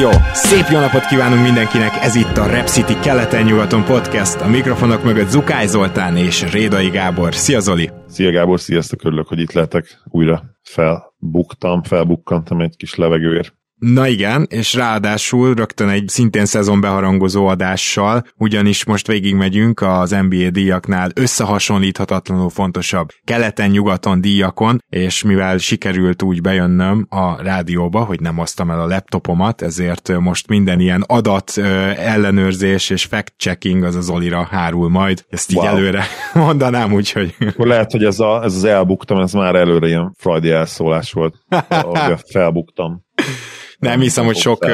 jó! Szép jó napot kívánunk mindenkinek! Ez itt a Rep City keleten-nyugaton podcast. A mikrofonok mögött Zukály Zoltán és Rédai Gábor. Szia Zoli! Szia Gábor, sziasztok, örülök, hogy itt lehetek. Újra felbuktam, felbukkantam egy kis levegőért. Na igen, és ráadásul rögtön egy szintén szezon beharangozó adással, ugyanis most végigmegyünk az NBA díjaknál összehasonlíthatatlanul fontosabb keleten-nyugaton díjakon, és mivel sikerült úgy bejönnöm a rádióba, hogy nem hoztam el a laptopomat, ezért most minden ilyen adat ellenőrzés és fact-checking az az Olira hárul majd. Ezt így Wow. előre mondanám, úgyhogy lehet, hogy ez, a, ez az elbuktam, ez már előre ilyen frajdi elszólás volt, felbuktam. Nem hiszem, hogy sok,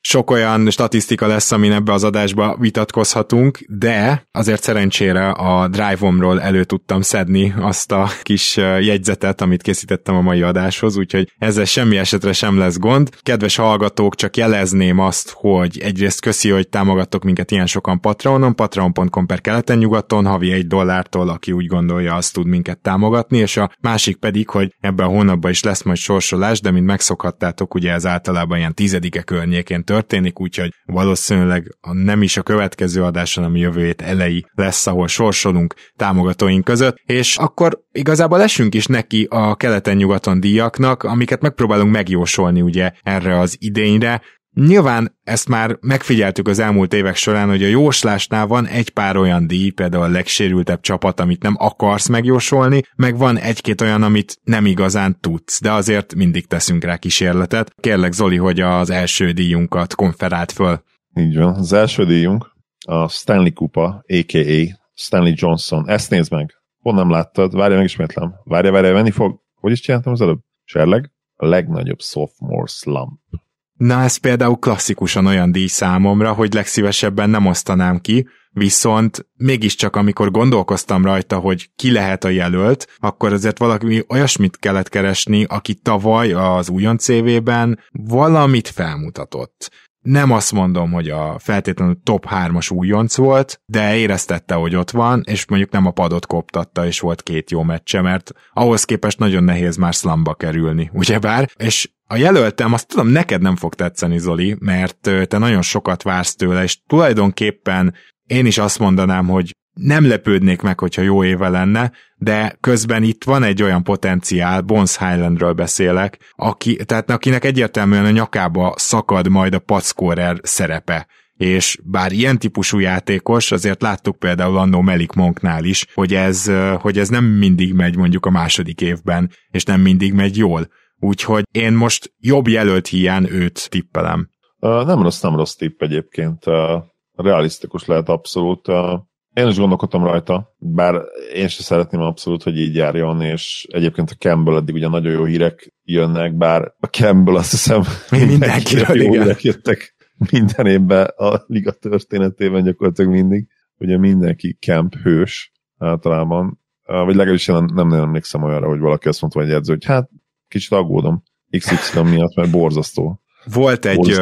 sok olyan statisztika lesz, amin ebbe az adásba vitatkozhatunk, de azért szerencsére a Drive-omról elő tudtam szedni azt a kis jegyzetet, amit készítettem a mai adáshoz, úgyhogy ezzel semmi esetre sem lesz gond. Kedves hallgatók, csak jelezném azt, hogy egyrészt köszi, hogy támogattok minket ilyen sokan Patreonon, patreon.com per keleten nyugaton, havi egy dollártól, aki úgy gondolja, azt tud minket támogatni, és a másik pedig, hogy ebben a hónapban is lesz majd sorsolás, de mint megszokhattátok, ugye ez általában ilyen tizedike környékén történik, úgyhogy valószínűleg a nem is a következő adás, hanem a jövő hét elejé lesz, ahol sorsolunk támogatóink között, és akkor igazából esünk is neki a keleten-nyugaton díjaknak, amiket megpróbálunk megjósolni ugye erre az idényre, Nyilván ezt már megfigyeltük az elmúlt évek során, hogy a jóslásnál van egy pár olyan díj, például a legsérültebb csapat, amit nem akarsz megjósolni, meg van egy-két olyan, amit nem igazán tudsz, de azért mindig teszünk rá kísérletet. Kérlek Zoli, hogy az első díjunkat konferált föl. Így van. Az első díjunk a Stanley Kupa, a.k.a. Stanley Johnson. Ezt nézd meg. Hol nem láttad? Várja, megismétlem. Várja, várja, venni fog. Hogy is csináltam az előbb? Serleg? A legnagyobb sophomore slump. Na ez például klasszikusan olyan díj számomra, hogy legszívesebben nem osztanám ki, viszont mégiscsak amikor gondolkoztam rajta, hogy ki lehet a jelölt, akkor azért valami olyasmit kellett keresni, aki tavaly az újon CV-ben valamit felmutatott. Nem azt mondom, hogy a feltétlenül top 3-as újonc volt, de éreztette, hogy ott van, és mondjuk nem a padot koptatta, és volt két jó meccse, mert ahhoz képest nagyon nehéz már slamba kerülni, ugyebár? És a jelöltem, azt tudom, neked nem fog tetszeni, Zoli, mert te nagyon sokat vársz tőle, és tulajdonképpen én is azt mondanám, hogy nem lepődnék meg, hogyha jó éve lenne, de közben itt van egy olyan potenciál, Bones Highlandről beszélek, aki, tehát akinek egyértelműen a nyakába szakad majd a packórer szerepe és bár ilyen típusú játékos, azért láttuk például annó Melik Monknál is, hogy ez, hogy ez nem mindig megy mondjuk a második évben, és nem mindig megy jól. Úgyhogy én most jobb jelölt hiány őt tippelem. Uh, nem rossz, nem rossz tipp egyébként. Uh, realisztikus lehet abszolút. Uh, én is gondolkodtam rajta, bár én sem szeretném abszolút, hogy így járjon, és egyébként a Campbell eddig ugye nagyon jó hírek jönnek, bár a Campbell azt hiszem Mindenkiről, jó hírek jöttek minden évben a liga történetében gyakorlatilag mindig. Ugye mindenki Camp hős általában, vagy legalábbis én nem, nem nagyon emlékszem olyanra, hogy valaki azt mondta, hogy edző, hogy hát kicsit aggódom XY miatt, mert borzasztó. Volt egy,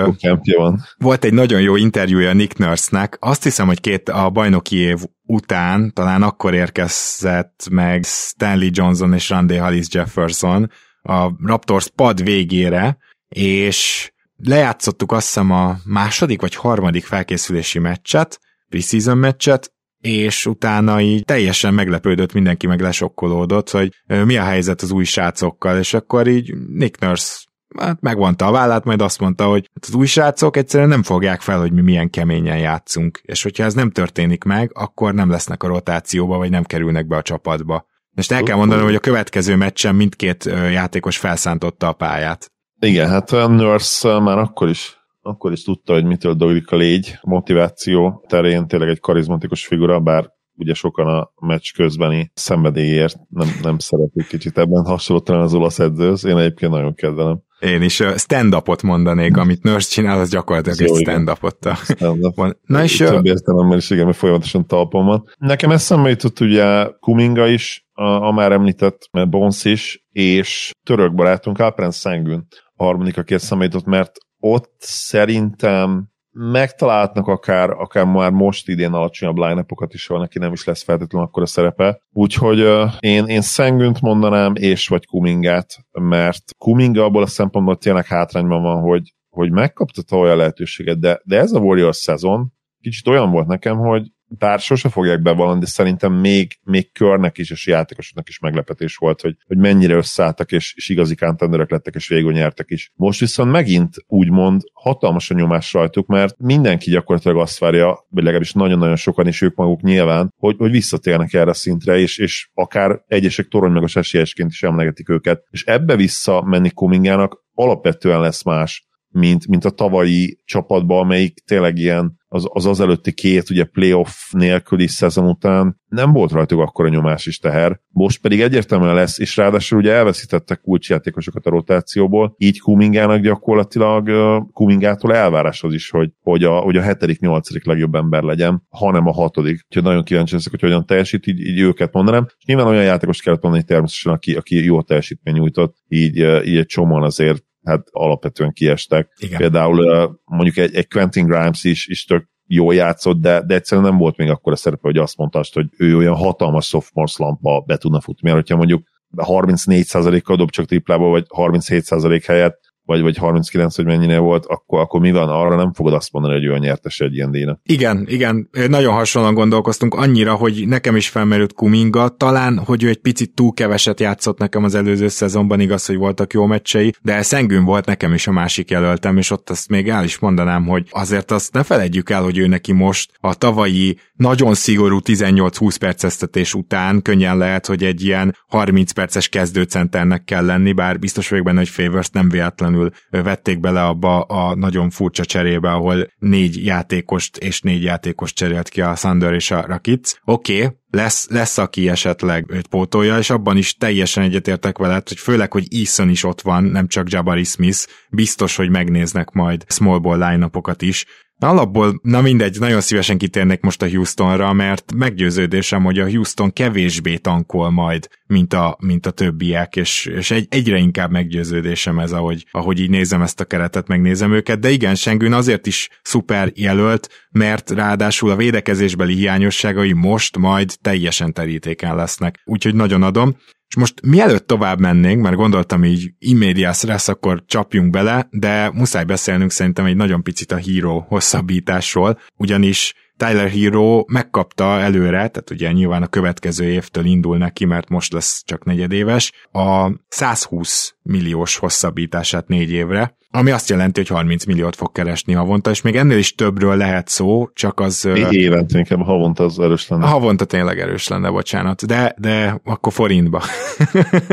van. volt egy nagyon jó interjúja Nick Nurse-nek. Azt hiszem, hogy két a bajnoki év után, talán akkor érkezett meg Stanley Johnson és Randy Hollis Jefferson a Raptors pad végére, és lejátszottuk azt hiszem a második vagy harmadik felkészülési meccset, preseason meccset, és utána így teljesen meglepődött, mindenki meg lesokkolódott, hogy mi a helyzet az új srácokkal, és akkor így Nick Nurse hát megvonta a vállát, majd azt mondta, hogy hát az új srácok egyszerűen nem fogják fel, hogy mi milyen keményen játszunk, és hogyha ez nem történik meg, akkor nem lesznek a rotációba, vagy nem kerülnek be a csapatba. Most el kell mondanom, hogy a következő meccsen mindkét játékos felszántotta a pályát. Igen, hát olyan Nurse már akkor is akkor is tudta, hogy mitől dolgozik a légy. Motiváció terén tényleg egy karizmatikus figura, bár ugye sokan a meccs közbeni szenvedélyért nem, nem szeretik kicsit ebben hasonló talán az olasz edzőz. Én egyébként nagyon kedvelem. Én is stand-upot mondanék, amit Nurse csinál, az gyakorlatilag egy stand-upot. Stand Na és... Több értelemben is, igen, mert folyamatosan talpon van. Nekem eszembe jutott ugye Kuminga is, a, a már említett Bones is, és török barátunk Alperen Szengün a harmadik, aki eszembe jutott, mert ott szerintem megtalálhatnak akár, akár már most idén alacsonyabb line is, ahol neki nem is lesz feltétlenül akkor a szerepe. Úgyhogy uh, én, én Szengünt mondanám, és vagy Kumingát, mert Kuminga abból a szempontból tényleg hátrányban van, hogy, hogy megkapta olyan lehetőséget, de, de ez a Warriors szezon kicsit olyan volt nekem, hogy bár sose fogják bevallani, de szerintem még, még körnek is, és játékosoknak is meglepetés volt, hogy, hogy mennyire összeálltak, és, és igazi contenderek lettek, és végül nyertek is. Most viszont megint úgymond hatalmas a nyomás rajtuk, mert mindenki gyakorlatilag azt várja, vagy legalábbis nagyon-nagyon sokan, és ők maguk nyilván, hogy, hogy visszatérnek erre a szintre, és, és akár egyesek toronymagos esélyesként is emlegetik őket. És ebbe vissza menni Kumingának alapvetően lesz más, mint, mint a tavalyi csapatban, amelyik tényleg ilyen az, az az előtti két ugye playoff nélküli szezon után nem volt rajtuk akkor a nyomás is teher. Most pedig egyértelműen lesz, és ráadásul ugye elveszítettek kulcsjátékosokat a rotációból, így Kumingának gyakorlatilag Kumingától elvárás az is, hogy, hogy a, hogy a hetedik, nyolcadik legjobb ember legyen, hanem a hatodik. Úgyhogy nagyon kíváncsi leszek, hogy hogyan teljesít, így, így őket mondanám. És nyilván olyan játékos kellett mondani természetesen, aki, aki jó teljesítmény nyújtott, így, így egy csomóan azért hát alapvetően kiestek. Igen. Például mondjuk egy, egy Quentin Grimes is, is tök jól játszott, de, de egyszerűen nem volt még akkor a szerepe, hogy azt mondta, hogy ő olyan hatalmas sophomore slumpba be tudna futni, mert hogyha mondjuk 34%-kal dob csak triplába, vagy 37% helyett vagy, vagy 39, hogy mennyire volt, akkor, akkor mi van? Arra nem fogod azt mondani, hogy ő a nyertes egy ilyen díjnak. Igen, igen, nagyon hasonlóan gondolkoztunk, annyira, hogy nekem is felmerült Kuminga, talán, hogy ő egy picit túl keveset játszott nekem az előző szezonban, igaz, hogy voltak jó meccsei, de Szengün volt nekem is a másik jelöltem, és ott azt még el is mondanám, hogy azért azt ne felejtjük el, hogy ő neki most a tavalyi nagyon szigorú 18-20 perceztetés után könnyen lehet, hogy egy ilyen 30 perces kezdőcenternek kell lenni, bár biztos vagyok benne, hogy Favors nem véletlen véletlenül vették bele abba a nagyon furcsa cserébe, ahol négy játékost és négy játékost cserélt ki a Thunder és a Rakic. Oké, okay, lesz, lesz, aki esetleg őt pótolja, és abban is teljesen egyetértek veled, hogy főleg, hogy Eason is ott van, nem csak Jabari Smith, biztos, hogy megnéznek majd small ball line is, Alapból, na mindegy, nagyon szívesen kitérnék most a Houstonra, mert meggyőződésem, hogy a Houston kevésbé tankol majd, mint a, mint a többiek, és, és egy, egyre inkább meggyőződésem ez, ahogy, ahogy így nézem ezt a keretet, megnézem őket, de igen, Sengün azért is szuper jelölt, mert ráadásul a védekezésbeli hiányosságai most majd teljesen terítéken lesznek. Úgyhogy nagyon adom. És most mielőtt tovább mennénk, mert gondoltam így immédiás lesz, akkor csapjunk bele, de muszáj beszélnünk szerintem egy nagyon picit a Hero hosszabbításról, ugyanis Tyler Hero megkapta előre, tehát ugye nyilván a következő évtől indul neki, mert most lesz csak negyedéves, a 120 milliós hosszabbítását négy évre, ami azt jelenti, hogy 30 milliót fog keresni havonta, és még ennél is többről lehet szó, csak az... Évente inkább havonta az erős lenne. Havonta tényleg erős lenne, bocsánat, de, de akkor forintba.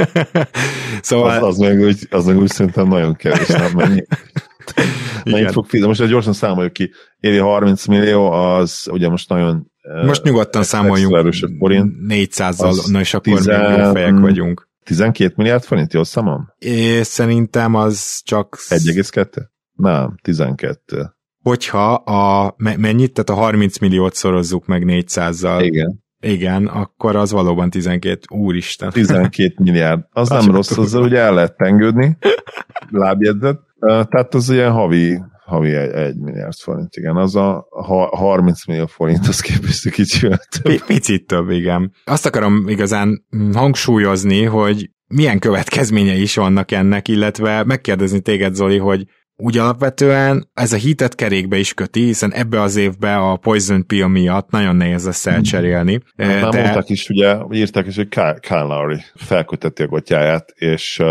szóval... Az, az, meg úgy, az meg úgy szerintem nagyon kevés, nem mennyi. Mennyit fog fizetni? Most gyorsan számoljuk ki. Évi 30 millió, az ugye most nagyon most nyugodtan számoljunk 400-zal, na és akkor 10... még jó fejek vagyunk. 12 milliárd forint, jó számom? É, szerintem az csak... 1,2? Nem, 12. Hogyha a, mennyit, tehát a 30 milliót szorozzuk meg 400-zal. Igen. Igen, akkor az valóban 12, úristen. 12 milliárd. Az, az nem rossz, azzal ugye el lehet tengődni, lábjegyzet. Tehát az ilyen havi havi egy, egy milliárd forint, igen. Az a 30 millió forint, az képest kicsivel több. Picit több, igen. Azt akarom igazán hangsúlyozni, hogy milyen következményei is vannak ennek, illetve megkérdezni téged, Zoli, hogy úgy alapvetően ez a hitet kerékbe is köti, hiszen ebbe az évbe a Poison Pill miatt nagyon nehéz lesz elcserélni. Hát de... Mondták is, ugye, írták is, hogy Kyle Lowry felköteti a gotyáját, és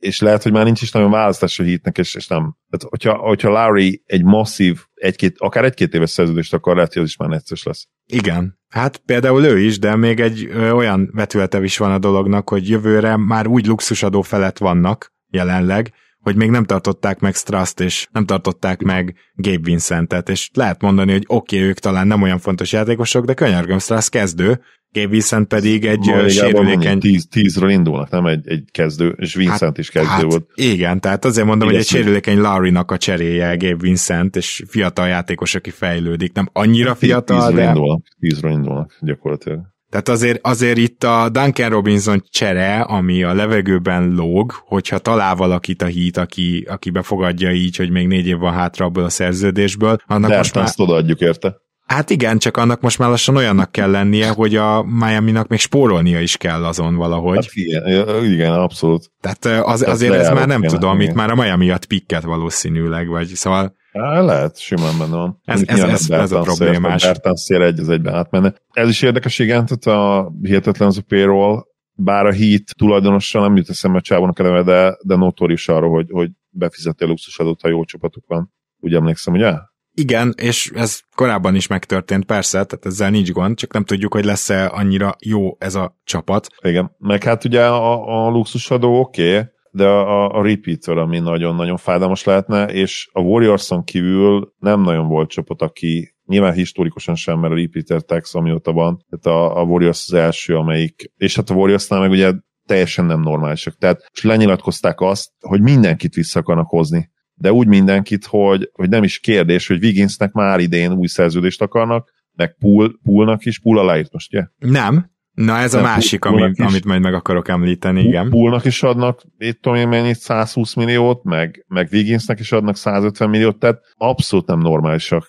és lehet, hogy már nincs is nagyon választás a hitnek, és, és nem. Tehát, hogyha, hogyha Lowry egy masszív, egy-két, akár egy-két éves szerződést akar, lehet, hogy az is már necces lesz. Igen. Hát például ő is, de még egy ö, olyan vetülete is van a dolognak, hogy jövőre már úgy luxusadó felett vannak jelenleg, hogy még nem tartották meg Straszt, és nem tartották meg Gabe Vincentet, és lehet mondani, hogy oké, okay, ők talán nem olyan fontos játékosok, de könyörgöm, Strasz kezdő, Gabe Vincent pedig egy Ma sérülékeny... Tíz, tízről indulnak, nem egy, egy kezdő, és Vincent hát, is kezdő hát, volt. Igen, tehát azért mondom, Igen, hogy egy sérülékeny Larry-nak a cseréje Gabe Vincent, és fiatal játékos, aki fejlődik. Nem annyira fiatal, tízről de... Indulnak, tízről indulnak gyakorlatilag. Tehát azért, azért itt a Duncan Robinson csere, ami a levegőben lóg, hogyha talál valakit a hít, aki, aki befogadja így, hogy még négy év van hátra abból a szerződésből, annak De most már... azt odaadjuk érte. Hát igen, csak annak most már lassan olyannak kell lennie, hogy a Miami-nak még spórolnia is kell azon valahogy. Hát igen, igen abszolút. Tehát az, azért ez már nem tudom, itt már a Miami miatt pikket valószínűleg, vagy szóval Há, lehet, simán benne van. Ez, ez, ez, ez a problémás. Bertans szél egy az egyben átmenne. Ez is érdekes, igen, tehát a hihetetlen az a payroll, bár a Heat tulajdonossal nem jut eszembe Csávónak eleve, de, de notórius arról, hogy, hogy befizeti a luxusadót, ha jó csapatuk van. Úgy emlékszem, ugye? Igen, és ez korábban is megtörtént, persze, tehát ezzel nincs gond, csak nem tudjuk, hogy lesz-e annyira jó ez a csapat. Igen, meg hát ugye a, a luxusadó oké, okay, de a, a repeater, ami nagyon-nagyon fájdalmas lehetne, és a Warriorson kívül nem nagyon volt csapat, aki nyilván historikusan sem, mert a repeater tax amióta van, tehát a, a Warriors az első, amelyik, és hát a Warriorsnál meg ugye teljesen nem normálisak. Tehát és lenyilatkozták azt, hogy mindenkit vissza akarnak hozni. De úgy mindenkit, hogy, hogy nem is kérdés, hogy Wigginsnek már idén új szerződést akarnak, meg Pool, Poolnak is, Pool aláírt most, ugye? Nem, Na ez a másik, ami, amit majd meg akarok említeni, igen. Poolnak is adnak, itt tudom én mennyit, 120 milliót, meg, meg Wigginsnek is adnak 150 milliót, tehát abszolút nem normálisak.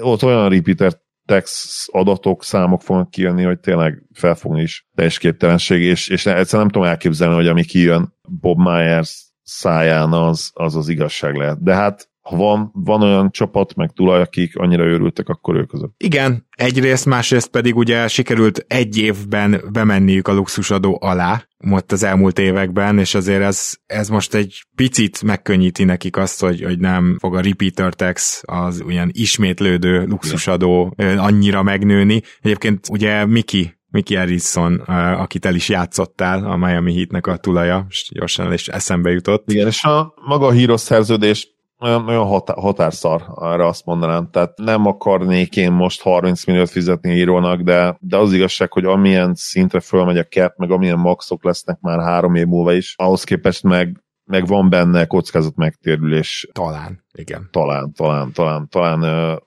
Ott olyan repeater tax adatok, számok fognak kijönni, hogy tényleg felfogni is teljes képtelenség, és, és egyszerűen nem tudom elképzelni, hogy ami kijön Bob Myers száján, az az, az igazság lehet. De hát ha van, van olyan csapat, meg tulaj, akik annyira őrültek, akkor ők azok. Igen, egyrészt, másrészt pedig ugye sikerült egy évben bemenniük a luxusadó alá, most az elmúlt években, és azért ez, ez most egy picit megkönnyíti nekik azt, hogy, hogy nem fog a repeater tax, az olyan ismétlődő luxusadó annyira megnőni. Egyébként ugye Miki Mickey Harrison, akit el is játszottál, a Miami Heatnek a tulaja, és gyorsan el is eszembe jutott. Igen, és a maga a híros szerződés olyan, olyan határ, határszar, arra azt mondanám. Tehát nem akarnék én most 30 milliót fizetni írónak, de, de az igazság, hogy amilyen szintre fölmegy a cap, meg amilyen maxok lesznek már három év múlva is, ahhoz képest meg meg van benne kockázat megtérülés. Talán, igen. Talán, talán, talán, talán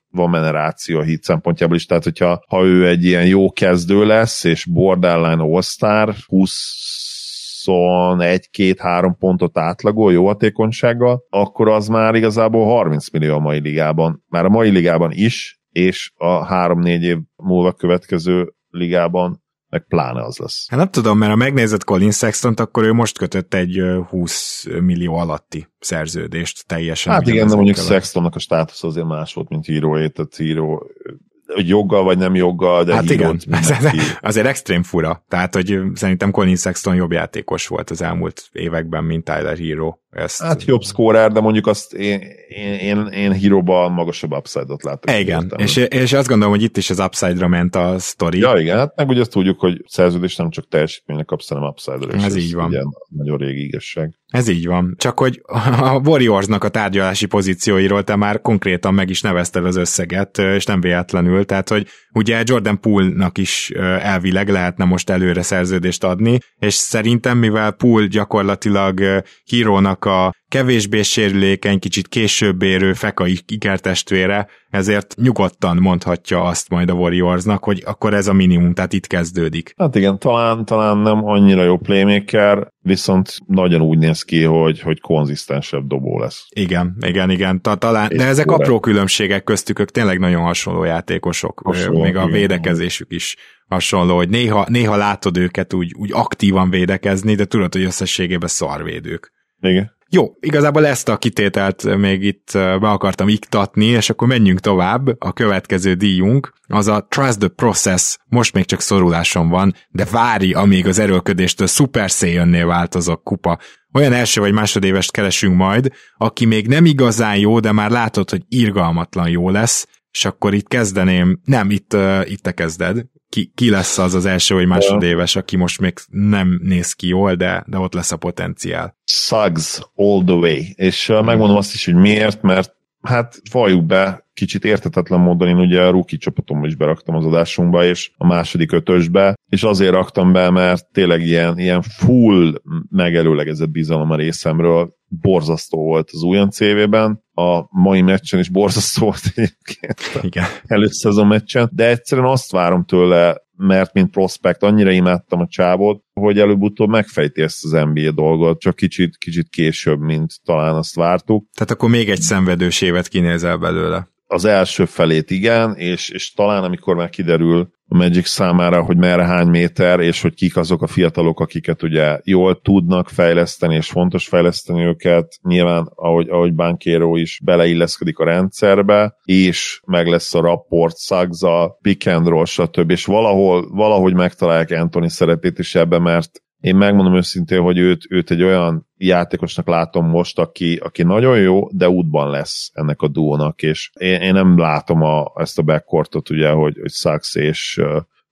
van generáció a hit szempontjából is, tehát hogyha ha ő egy ilyen jó kezdő lesz, és borderline all-star, 20 21-2-3 pontot átlagol jó hatékonysággal, akkor az már igazából 30 millió a mai ligában. Már a mai ligában is, és a 3-4 év múlva következő ligában meg pláne az lesz. Hát nem tudom, mert ha megnézed Colin sexton akkor ő most kötött egy 20 millió alatti szerződést teljesen. Hát igen, de mondjuk Sextonnak a státusz azért más volt, mint híróé, tehát híró hogy joggal vagy nem joggal, de hát igen, azért extrém fura. Tehát, hogy szerintem Colin Sexton jobb játékos volt az elmúlt években, mint Tyler Hero. Ezt... Hát jobb scorer, de mondjuk azt én, én, én, én híróban magasabb upside-ot látok. Igen, és, és azt gondolom, hogy itt is az upside-ra ment a sztori. Ja, igen, hát meg ugye azt tudjuk, hogy szerződés nem csak teljesítménynek kapsz, hanem upside-ra. Ez, ez így van. Ugye nagyon régi igazság. Ez így van. Csak hogy a Warriorsnak a tárgyalási pozícióiról te már konkrétan meg is nevezted az összeget, és nem véletlenül, tehát hogy ugye Jordan Poole-nak is elvileg lehetne most előre szerződést adni, és szerintem mivel Poole gyakorlatilag hírónak a kevésbé sérülékeny, kicsit később érő fekai ikertestvére, ezért nyugodtan mondhatja azt majd a Warriorsnak, hogy akkor ez a minimum, tehát itt kezdődik. Hát igen, talán, talán nem annyira jó playmaker, viszont nagyon úgy néz ki, hogy, hogy konzisztensebb dobó lesz. Igen, igen, igen. Ta, talán, de ezek kore. apró különbségek köztük, ők tényleg nagyon hasonló játékosok, hasonló, még a védekezésük is hasonló, hogy néha, néha látod őket úgy, úgy aktívan védekezni, de tudod, hogy összességében szarvédők. Igen. Jó, igazából ezt a kitételt még itt be akartam iktatni, és akkor menjünk tovább. A következő díjunk az a Trust the Process. Most még csak szoruláson van, de várj, amíg az erőlködéstől Super Saiyan-nél változok kupa. Olyan első vagy másodévest keresünk majd, aki még nem igazán jó, de már látod, hogy irgalmatlan jó lesz, és akkor itt kezdeném, nem, itt, uh, itt te kezded, ki, ki lesz az az első vagy másodéves, aki most még nem néz ki jól, de, de ott lesz a potenciál. Suggs all the way. És megmondom azt is, hogy miért, mert hát valljuk be, kicsit értetetlen módon én ugye a rookie csapatomba is beraktam az adásunkba, és a második ötösbe, és azért raktam be, mert tényleg ilyen, ilyen full megelőlegezett bizalom a részemről, borzasztó volt az újon CV-ben, a mai meccsen is borzasztó volt egyébként Igen. előszezon meccsen, de egyszerűen azt várom tőle, mert mint prospekt annyira imádtam a csávot, hogy előbb-utóbb megfejti ezt az NBA dolgot, csak kicsit, kicsit később, mint talán azt vártuk. Tehát akkor még egy szenvedős évet kinézel belőle az első felét igen, és, és talán amikor már kiderül a Magic számára, hogy merre hány méter, és hogy kik azok a fiatalok, akiket ugye jól tudnak fejleszteni, és fontos fejleszteni őket, nyilván, ahogy, ahogy Bankero is beleilleszkedik a rendszerbe, és meg lesz a rapport, szagza, pick and roll, stb. És valahol, valahogy megtalálják Anthony szerepét is ebbe, mert én megmondom őszintén, hogy őt, őt egy olyan játékosnak látom most, aki, aki nagyon jó, de útban lesz ennek a duónak, és én, én nem látom a, ezt a backcourtot, ugye, hogy, hogy Sachs és,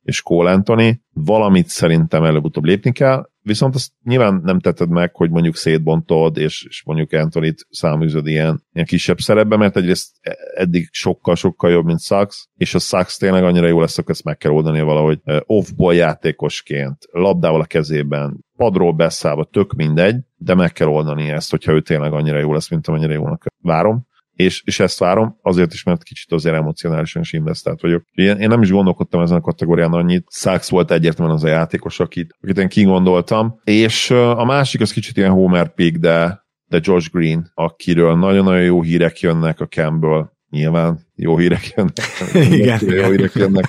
és Cole Anthony. Valamit szerintem előbb-utóbb lépni kell, viszont azt nyilván nem tetted meg, hogy mondjuk szétbontod, és, és mondjuk Anthony-t száműzöd ilyen, ilyen kisebb szerepbe, mert egyrészt eddig sokkal-sokkal jobb, mint Sachs, és a Sachs tényleg annyira jó lesz, akkor ezt meg kell oldani valahogy off-ball játékosként, labdával a kezében, padról beszállva, tök mindegy, de meg kell oldani ezt, hogyha ő tényleg annyira jó lesz, mint amennyire jónak. Várom és, és ezt várom, azért is, mert kicsit azért emocionálisan is investált vagyok. Én, én nem is gondolkodtam ezen a kategórián annyit, Sachs volt egyértelműen az a játékos, akit, akit én kigondoltam, és a másik az kicsit ilyen Homer Pig, de, de Josh Green, akiről nagyon-nagyon jó hírek jönnek a Campbell, nyilván jó hírek jönnek. Igen. jó hírek jönnek.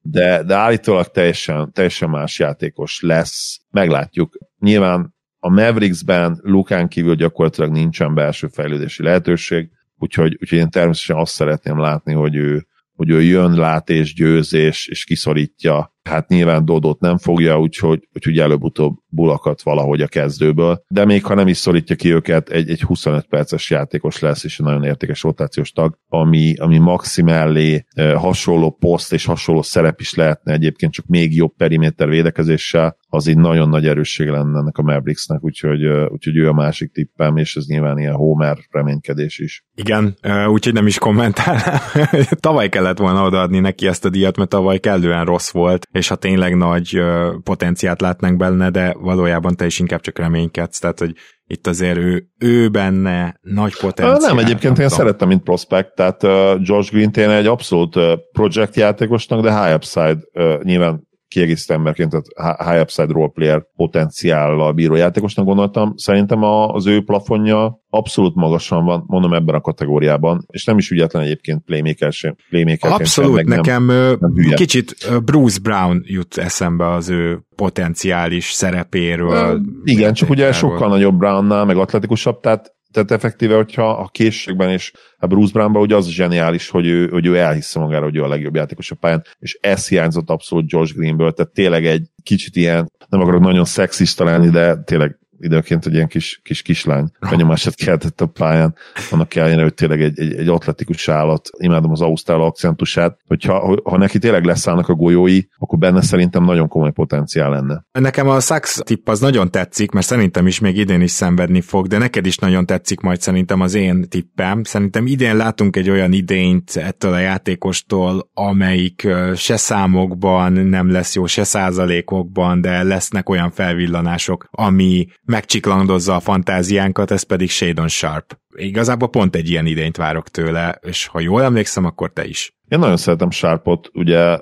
De, de állítólag teljesen, teljesen más játékos lesz. Meglátjuk. Nyilván a Mavericksben Lukán kívül gyakorlatilag nincsen belső fejlődési lehetőség, úgyhogy, úgyhogy én természetesen azt szeretném látni, hogy ő, hogy ő jön, lát és győz, és, és kiszorítja. Hát nyilván Dodot nem fogja, úgyhogy, úgyhogy előbb-utóbb bulakat valahogy a kezdőből. De még ha nem is szorítja ki őket, egy, egy 25 perces játékos lesz, és egy nagyon értékes rotációs tag, ami, ami maximálé e, hasonló poszt és hasonló szerep is lehetne egyébként, csak még jobb periméter védekezéssel, az egy nagyon nagy erősség lenne ennek a Mavericksnek, úgyhogy, úgyhogy ő a másik tippem, és ez nyilván ilyen Homer reménykedés is. Igen, úgyhogy nem is kommentálnám. tavaly kellett volna odaadni neki ezt a díjat, mert tavaly kellően rossz volt, és ha tényleg nagy potenciát látnánk benne, de valójában te is inkább csak reménykedsz, tehát hogy itt azért ő, ő benne nagy potenciál. Nem, egyébként én szerettem, mint prospect, tehát uh, Josh Green tényleg egy abszolút uh, project játékosnak, de high upside uh, nyilván kiegészítő emberként, tehát high upside role player potenciállal bíró játékosnak gondoltam. Szerintem az ő plafonja abszolút magasan van, mondom ebben a kategóriában, és nem is ügyetlen egyébként playmaker sem. Playmaker abszolút, sem, nekem nem, nem kicsit Bruce Brown jut eszembe az ő potenciális szerepéről. Igen, csak ugye sokkal nagyobb Brownnál, meg atletikusabb, tehát tehát effektíve, hogyha a készségben és a Bruce Brownban ugye az zseniális, hogy ő, hogy ő elhisze magára, hogy ő a legjobb játékos a pályán, és ez hiányzott abszolút Josh Greenből, tehát tényleg egy kicsit ilyen, nem akarok nagyon szexista lenni, de tényleg időként egy ilyen kis, kis kislány benyomását keltett a pályán, annak ellenére, hogy tényleg egy, egy, egy atletikus állat, imádom az ausztrál akcentusát, hogyha ha neki tényleg leszállnak a golyói, akkor benne szerintem nagyon komoly potenciál lenne. Nekem a Sachs tipp az nagyon tetszik, mert szerintem is még idén is szenvedni fog, de neked is nagyon tetszik majd szerintem az én tippem. Szerintem idén látunk egy olyan idényt ettől a játékostól, amelyik se számokban nem lesz jó, se százalékokban, de lesznek olyan felvillanások, ami megcsiklandozza a fantáziánkat, ez pedig Shadon Sharp. Igazából pont egy ilyen idényt várok tőle, és ha jól emlékszem, akkor te is. Én nagyon szeretem Sharpot, ugye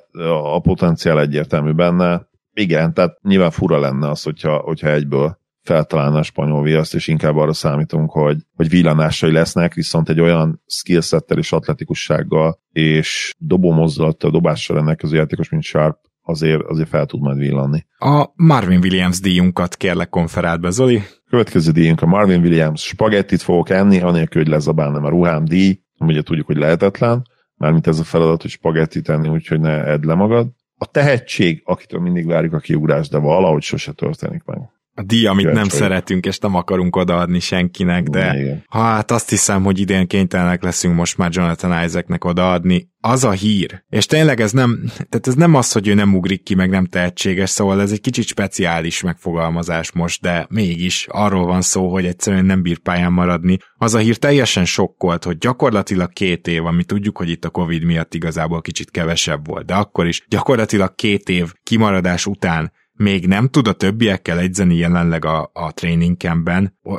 a potenciál egyértelmű benne. Igen, tehát nyilván fura lenne az, hogyha, hogyha egyből feltalálna a spanyol viaszt, és inkább arra számítunk, hogy, hogy villanásai lesznek, viszont egy olyan skillsettel és atletikussággal és dobómozdulattal, dobással rendelkező játékos, mint Sharp, azért, azért fel tud majd villanni. A Marvin Williams díjunkat kérlek konferált be, Zoli. Következő díjunk a Marvin Williams spagettit fogok enni, anélkül, hogy lezabálnám a ruhám díj, ugye tudjuk, hogy lehetetlen, mármint ez a feladat, hogy spagettit enni, úgyhogy ne edd le magad. A tehetség, akitől mindig várjuk a kiugrás, de valahogy sose történik meg a díj, amit Kíváncsi nem szeretünk, és nem akarunk odaadni senkinek, de Igen. hát azt hiszem, hogy idén kénytelenek leszünk most már Jonathan Isaacnek odaadni. Az a hír, és tényleg ez nem, tehát ez nem az, hogy ő nem ugrik ki, meg nem tehetséges, szóval ez egy kicsit speciális megfogalmazás most, de mégis arról van szó, hogy egyszerűen nem bír pályán maradni. Az a hír teljesen sokkolt, hogy gyakorlatilag két év, ami tudjuk, hogy itt a Covid miatt igazából kicsit kevesebb volt, de akkor is gyakorlatilag két év kimaradás után még nem tud a többiekkel egyzeni jelenleg a, a training.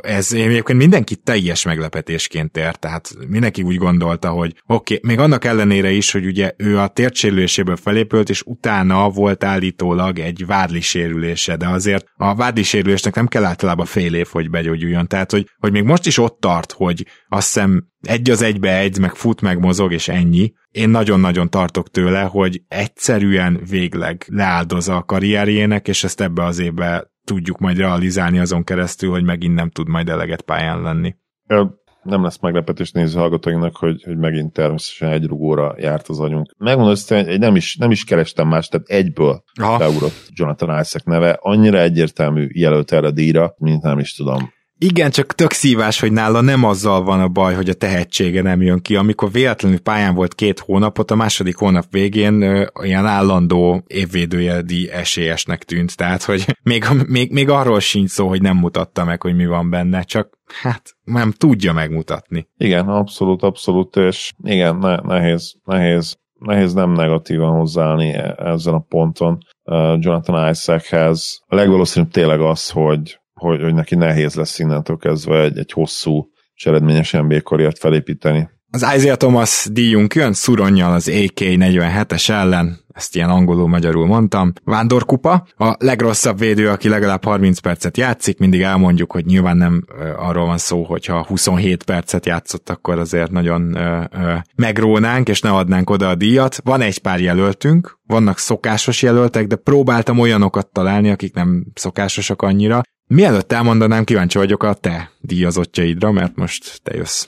Ez egyébként mindenki teljes meglepetésként ért, tehát mindenki úgy gondolta, hogy oké, okay, még annak ellenére is, hogy ugye ő a térdsérüléséből felépült, és utána volt állítólag egy vádli sérülése, de azért a vádli sérülésnek nem kell általában fél év, hogy begyógyuljon. Tehát, hogy, hogy még most is ott tart, hogy azt hiszem egy az egybe egy, meg fut, meg mozog, és ennyi. Én nagyon-nagyon tartok tőle, hogy egyszerűen végleg leáldozza a karrierjének, és ezt ebbe az évbe tudjuk majd realizálni azon keresztül, hogy megint nem tud majd eleget pályán lenni. Nem lesz meglepetés néző hallgatóinknak, hogy, hogy megint természetesen egy rugóra járt az agyunk. Megmondom hogy nem is, nem is kerestem más, tehát egyből Aha. beugrott Jonathan Isaac neve. Annyira egyértelmű jelölt erre a díjra, mint nem is tudom igen, csak tök szívás, hogy nála nem azzal van a baj, hogy a tehetsége nem jön ki. Amikor véletlenül pályán volt két hónapot, a második hónap végén ö, olyan állandó évvédőjeldi esélyesnek tűnt. Tehát, hogy még, még, még arról sincs szó, hogy nem mutatta meg, hogy mi van benne, csak hát nem tudja megmutatni. Igen, abszolút, abszolút, és igen, ne, nehéz, nehéz, nehéz nem negatívan hozzáállni e, ezen a ponton Jonathan Isaachez. A legvalószínűbb tényleg az, hogy hogy, hogy neki nehéz lesz innentől kezdve egy, egy hosszú és eredményes NBA karriert felépíteni. Az Isaiah Thomas díjunk jön szuronnyal az AK-47-es ellen, ezt ilyen angolul-magyarul mondtam. Vándorkupa, a legrosszabb védő, aki legalább 30 percet játszik, mindig elmondjuk, hogy nyilván nem arról van szó, hogyha 27 percet játszott, akkor azért nagyon ö, ö, megrónánk, és ne adnánk oda a díjat. Van egy pár jelöltünk, vannak szokásos jelöltek, de próbáltam olyanokat találni, akik nem szokásosak annyira. Mielőtt elmondanám, kíváncsi vagyok a te díjazottjaidra, mert most te jössz.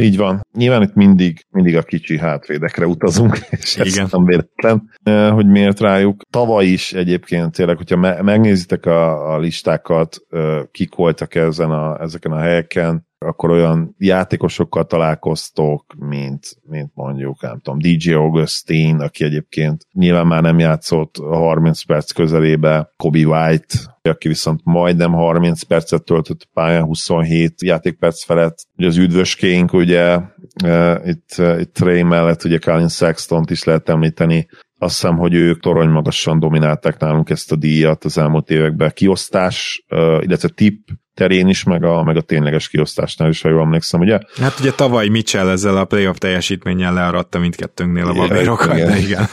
Így van. Nyilván itt mindig, mindig a kicsi hátvédekre utazunk, és Igen. ez nem véletlen, eh, hogy miért rájuk. Tavaly is egyébként tényleg, hogyha me- megnézitek a, a listákat, eh, kik voltak ezen a, ezeken a helyeken, akkor olyan játékosokkal találkoztok, mint, mint mondjuk, nem tudom, DJ Augustin, aki egyébként nyilván már nem játszott a 30 perc közelébe, Kobe White, aki viszont majdnem 30 percet töltött pályán, 27 játékperc felett. Ugye az üdvöskénk, ugye uh, itt, uh, itt Trey mellett ugye Colin sexton is lehet említeni, azt hiszem, hogy ők torony magasan dominálták nálunk ezt a díjat az elmúlt években. Kiosztás, uh, illetve tip terén is, meg a, meg a tényleges kiosztásnál is, ha jól emlékszem, ugye? Hát ugye tavaly Mitchell ezzel a playoff teljesítménnyel learatta mindkettőnknél a babérokat, igen, de igen.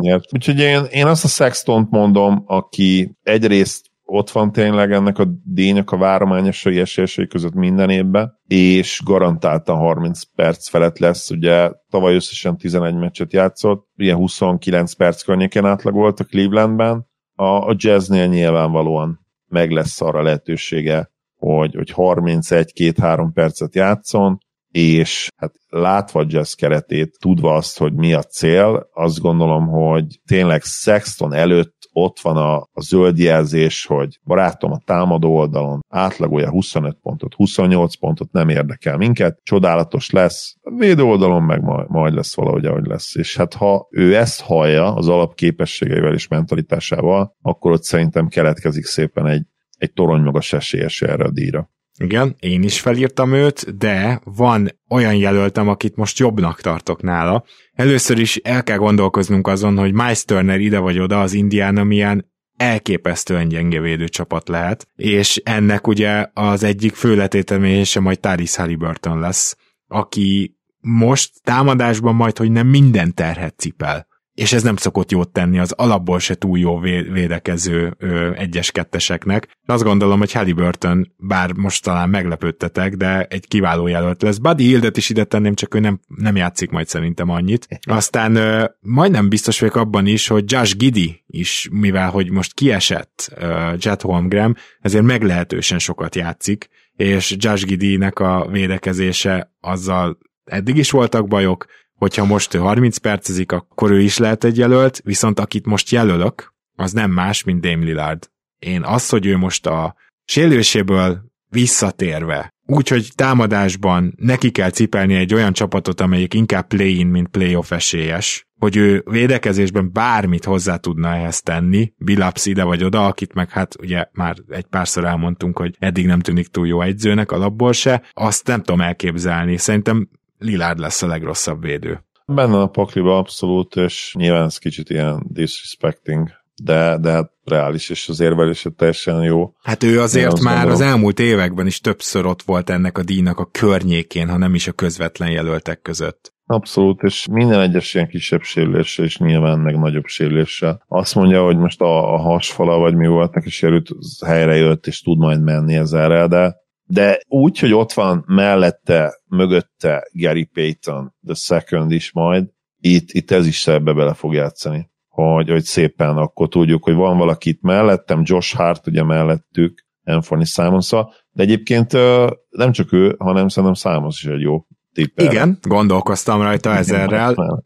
igen Úgyhogy én, én azt a Sextont mondom, aki egyrészt ott van tényleg ennek a díjnak a várományosai esélyesei között minden évben, és garantáltan 30 perc felett lesz, ugye tavaly összesen 11 meccset játszott, ilyen 29 perc környéken átlagolt a Clevelandben, a, a jazznél nyilvánvalóan meg lesz arra lehetősége, hogy, hogy 31-2-3 percet játszon, és hát látva jazz keretét, tudva azt, hogy mi a cél, azt gondolom, hogy tényleg Sexton előtt ott van a, a zöld jelzés, hogy barátom a támadó oldalon átlagolja 25 pontot, 28 pontot, nem érdekel minket, csodálatos lesz, a védő oldalon meg majd, majd lesz valahogy, ahogy lesz. És hát ha ő ezt hallja az alapképességeivel és mentalitásával, akkor ott szerintem keletkezik szépen egy, egy torony magas esélyes erre a díjra. Igen, én is felírtam őt, de van olyan jelöltem, akit most jobbnak tartok nála. Először is el kell gondolkoznunk azon, hogy Miles Turner ide vagy oda az Indiana milyen elképesztően gyenge védőcsapat lehet, és ennek ugye az egyik főletétemése majd Taris Halliburton lesz, aki most támadásban majd, hogy nem minden terhet cipel és ez nem szokott jót tenni az alapból se túl jó védekező egyes-ketteseknek. Azt gondolom, hogy Halliburton, bár most talán meglepődtetek, de egy kiváló jelölt lesz. Buddy Hildet is ide tenném, csak ő nem, nem játszik majd szerintem annyit. Aztán ö, majdnem biztos vagyok abban is, hogy Josh Giddy is, mivel hogy most kiesett ö, Jet Holmgren, ezért meglehetősen sokat játszik, és Josh Giddy-nek a védekezése azzal eddig is voltak bajok, hogyha most ő 30 percezik, akkor ő is lehet egy jelölt, viszont akit most jelölök, az nem más, mint Dame Lillard. Én az, hogy ő most a sérüléséből visszatérve, úgyhogy támadásban neki kell cipelni egy olyan csapatot, amelyik inkább play-in, mint playoff esélyes, hogy ő védekezésben bármit hozzá tudna ehhez tenni, Bilaps ide vagy oda, akit meg hát ugye már egy párszor elmondtunk, hogy eddig nem tűnik túl jó egyzőnek alapból se, azt nem tudom elképzelni. Szerintem Lilárd lesz a legrosszabb védő. Benne a pakliba abszolút, és nyilván ez kicsit ilyen disrespecting, de, de hát reális, és az érvelése teljesen jó. Hát ő azért már gondolom. az elmúlt években is többször ott volt ennek a díjnak a környékén, ha nem is a közvetlen jelöltek között. Abszolút, és minden egyes ilyen kisebb sérüléssel, és nyilván meg nagyobb sérüléssel. Azt mondja, hogy most a, a hasfala, vagy mi volt neki sérült, helyre jött, és tud majd menni ezerre, de de úgy, hogy ott van mellette, mögötte Gary Payton, the second is majd, itt, itt ez is ebbe bele fog játszani. Hogy, hogy szépen akkor tudjuk, hogy van valaki itt mellettem, Josh Hart ugye mellettük, Anthony simons de egyébként nem csak ő, hanem szerintem Simons is egy jó tipp. Igen, gondolkoztam rajta ezerrel.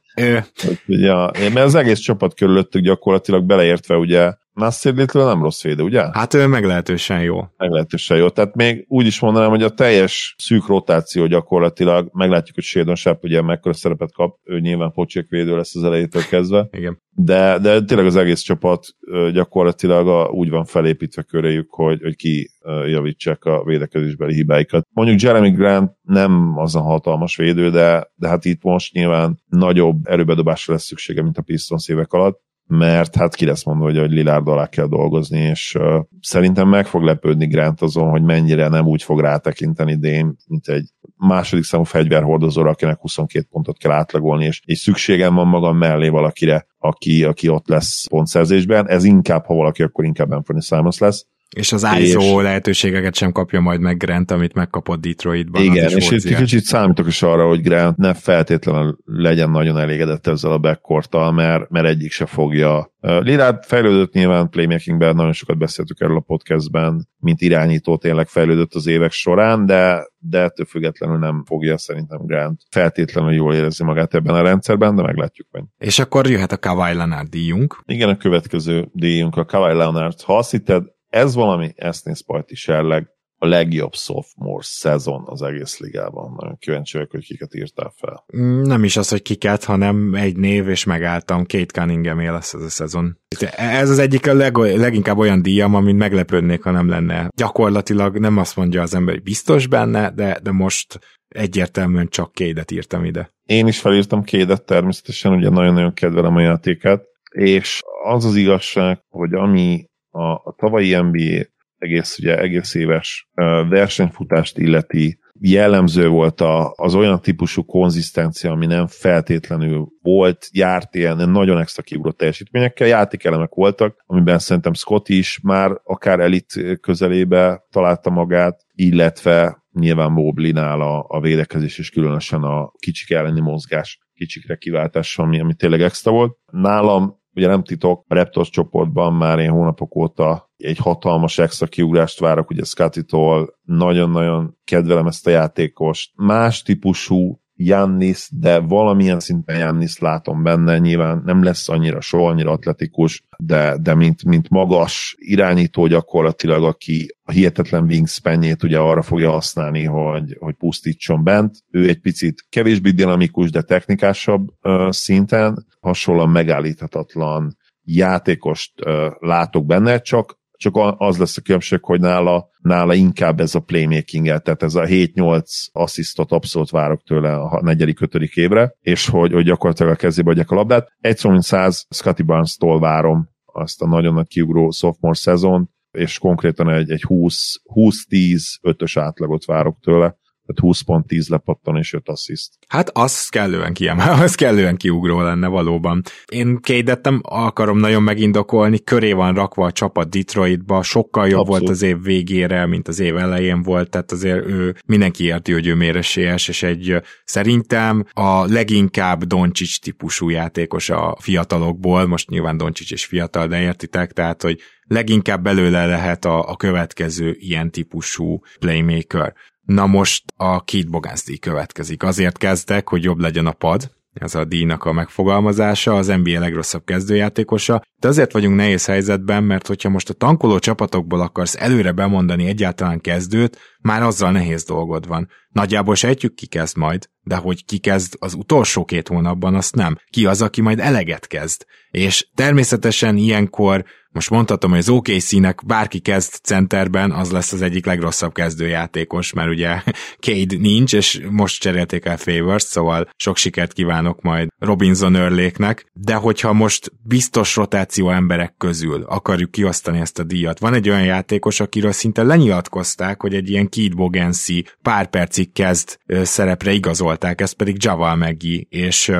Ja, mert az egész csapat körülöttük gyakorlatilag beleértve ugye Nasir Little nem rossz védő, ugye? Hát ő meglehetősen jó. Meglehetősen jó. Tehát még úgy is mondanám, hogy a teljes szűk rotáció gyakorlatilag, meglátjuk, hogy Shadon Sharp ugye mekkora szerepet kap, ő nyilván védő lesz az elejétől kezdve. Igen. De, de tényleg az egész csapat gyakorlatilag a, úgy van felépítve köréjük, hogy, hogy ki javítsák a védekezésbeli hibáikat. Mondjuk Jeremy Grant nem az a hatalmas védő, de, de hát itt most nyilván nagyobb erőbedobásra lesz szüksége, mint a Pistons évek alatt mert hát ki lesz mondva, hogy, hogy Lilárd alá kell dolgozni, és uh, szerintem meg fog lepődni Grant azon, hogy mennyire nem úgy fog rátekinteni Dame, mint egy második számú fegyverhordozóra, akinek 22 pontot kell átlagolni, és, és szükségem van magam mellé valakire, aki, aki ott lesz pontszerzésben. Ez inkább, ha valaki, akkor inkább Anthony Simons lesz. És az ISO és... lehetőségeket sem kapja majd meg Grant, amit megkapott Detroitban. Igen, és egy kicsit számítok is arra, hogy Grant ne feltétlenül legyen nagyon elégedett ezzel a backcourt mert, mert egyik se fogja. Lillard fejlődött nyilván playmakingben, nagyon sokat beszéltük erről a podcastben, mint irányító tényleg fejlődött az évek során, de, de ettől függetlenül nem fogja szerintem Grant feltétlenül jól érezni magát ebben a rendszerben, de meglátjuk meg. És akkor jöhet a Kawhi Leonard díjunk. Igen, a következő díjunk a Kawhi Leonard. Ha azt hitted, ez valami Esznész Spajti serleg, a legjobb sophomore szezon az egész ligában. Nagyon kíváncsi vagyok, hogy kiket írtál fel. Mm, nem is az, hogy kiket, hanem egy név, és megálltam. Kate cunningham lesz ez a szezon. Ez az egyik a leg, leginkább olyan díjam, amin meglepődnék, ha nem lenne. Gyakorlatilag nem azt mondja az ember, hogy biztos benne, de, de most egyértelműen csak Kédet írtam ide. Én is felírtam Kédet természetesen, ugye nagyon-nagyon kedvelem a játékát, és az az igazság, hogy ami a, a tavalyi NBA egész, ugye, egész éves versenyfutást illeti, jellemző volt a, az olyan típusú konzisztencia, ami nem feltétlenül volt, járt ilyen nagyon extra kiugrott teljesítményekkel, játékelemek voltak, amiben szerintem Scott is már akár elit közelébe találta magát, illetve nyilván Moblinál a, a védekezés, és különösen a kicsik elleni mozgás kicsikre kiváltás, ami, ami tényleg extra volt. Nálam ugye nem titok, a Raptors csoportban már én hónapok óta egy hatalmas extra kiugrást várok, ugye Scotty-tól, nagyon-nagyon kedvelem ezt a játékost. Más típusú Jannis, de valamilyen szinten Jannis látom benne, nyilván nem lesz annyira soha annyira atletikus, de, de mint, mint magas irányító gyakorlatilag, aki a hihetetlen wingspanjét ugye arra fogja használni, hogy, hogy pusztítson bent. Ő egy picit kevésbé dinamikus, de technikásabb uh, szinten, hasonlóan megállíthatatlan játékost uh, látok benne, csak csak az lesz a különbség, hogy nála, nála inkább ez a playmaking tehát ez a 7-8 asszisztot abszolút várok tőle a negyedik, ötödik évre, és hogy, hogy gyakorlatilag a kezébe adják a labdát. Egy mint száz, Scotty Barnes-tól várom azt a nagyon nagy kiugró sophomore szezon, és konkrétan egy, egy 20-10-5-ös átlagot várok tőle Tehát 20 pont, 10 lepattan és 5 assziszt. Hát az kellően kiemel, az kellően kiugró lenne valóban. Én kédettem, akarom nagyon megindokolni, köré van rakva a csapat Detroitba, sokkal jobb Abszolút. volt az év végére, mint az év elején volt, tehát azért ő mindenki érti, hogy ő méresélyes, és egy szerintem a leginkább Doncsics típusú játékos a fiatalokból, most nyilván Doncsics és fiatal, de értitek, tehát hogy leginkább belőle lehet a, a következő ilyen típusú playmaker. Na most a Keith Bogans díj következik. Azért kezdek, hogy jobb legyen a pad, ez a díjnak a megfogalmazása, az NBA legrosszabb kezdőjátékosa, de azért vagyunk nehéz helyzetben, mert hogyha most a tankoló csapatokból akarsz előre bemondani egyáltalán kezdőt, már azzal nehéz dolgod van. Nagyjából sejtjük, ki kezd majd, de hogy ki kezd az utolsó két hónapban, azt nem. Ki az, aki majd eleget kezd. És természetesen ilyenkor most mondhatom, hogy az OKC-nek bárki kezd centerben, az lesz az egyik legrosszabb kezdőjátékos, mert ugye Cade nincs, és most cserélték el Favors, szóval sok sikert kívánok majd Robinson örléknek, de hogyha most biztos rotáció emberek közül akarjuk kiosztani ezt a díjat, van egy olyan játékos, akiről szinte lenyilatkozták, hogy egy ilyen Keith Bogensi pár percig kezd szerepre igazolták, ez pedig Javal Meggi, és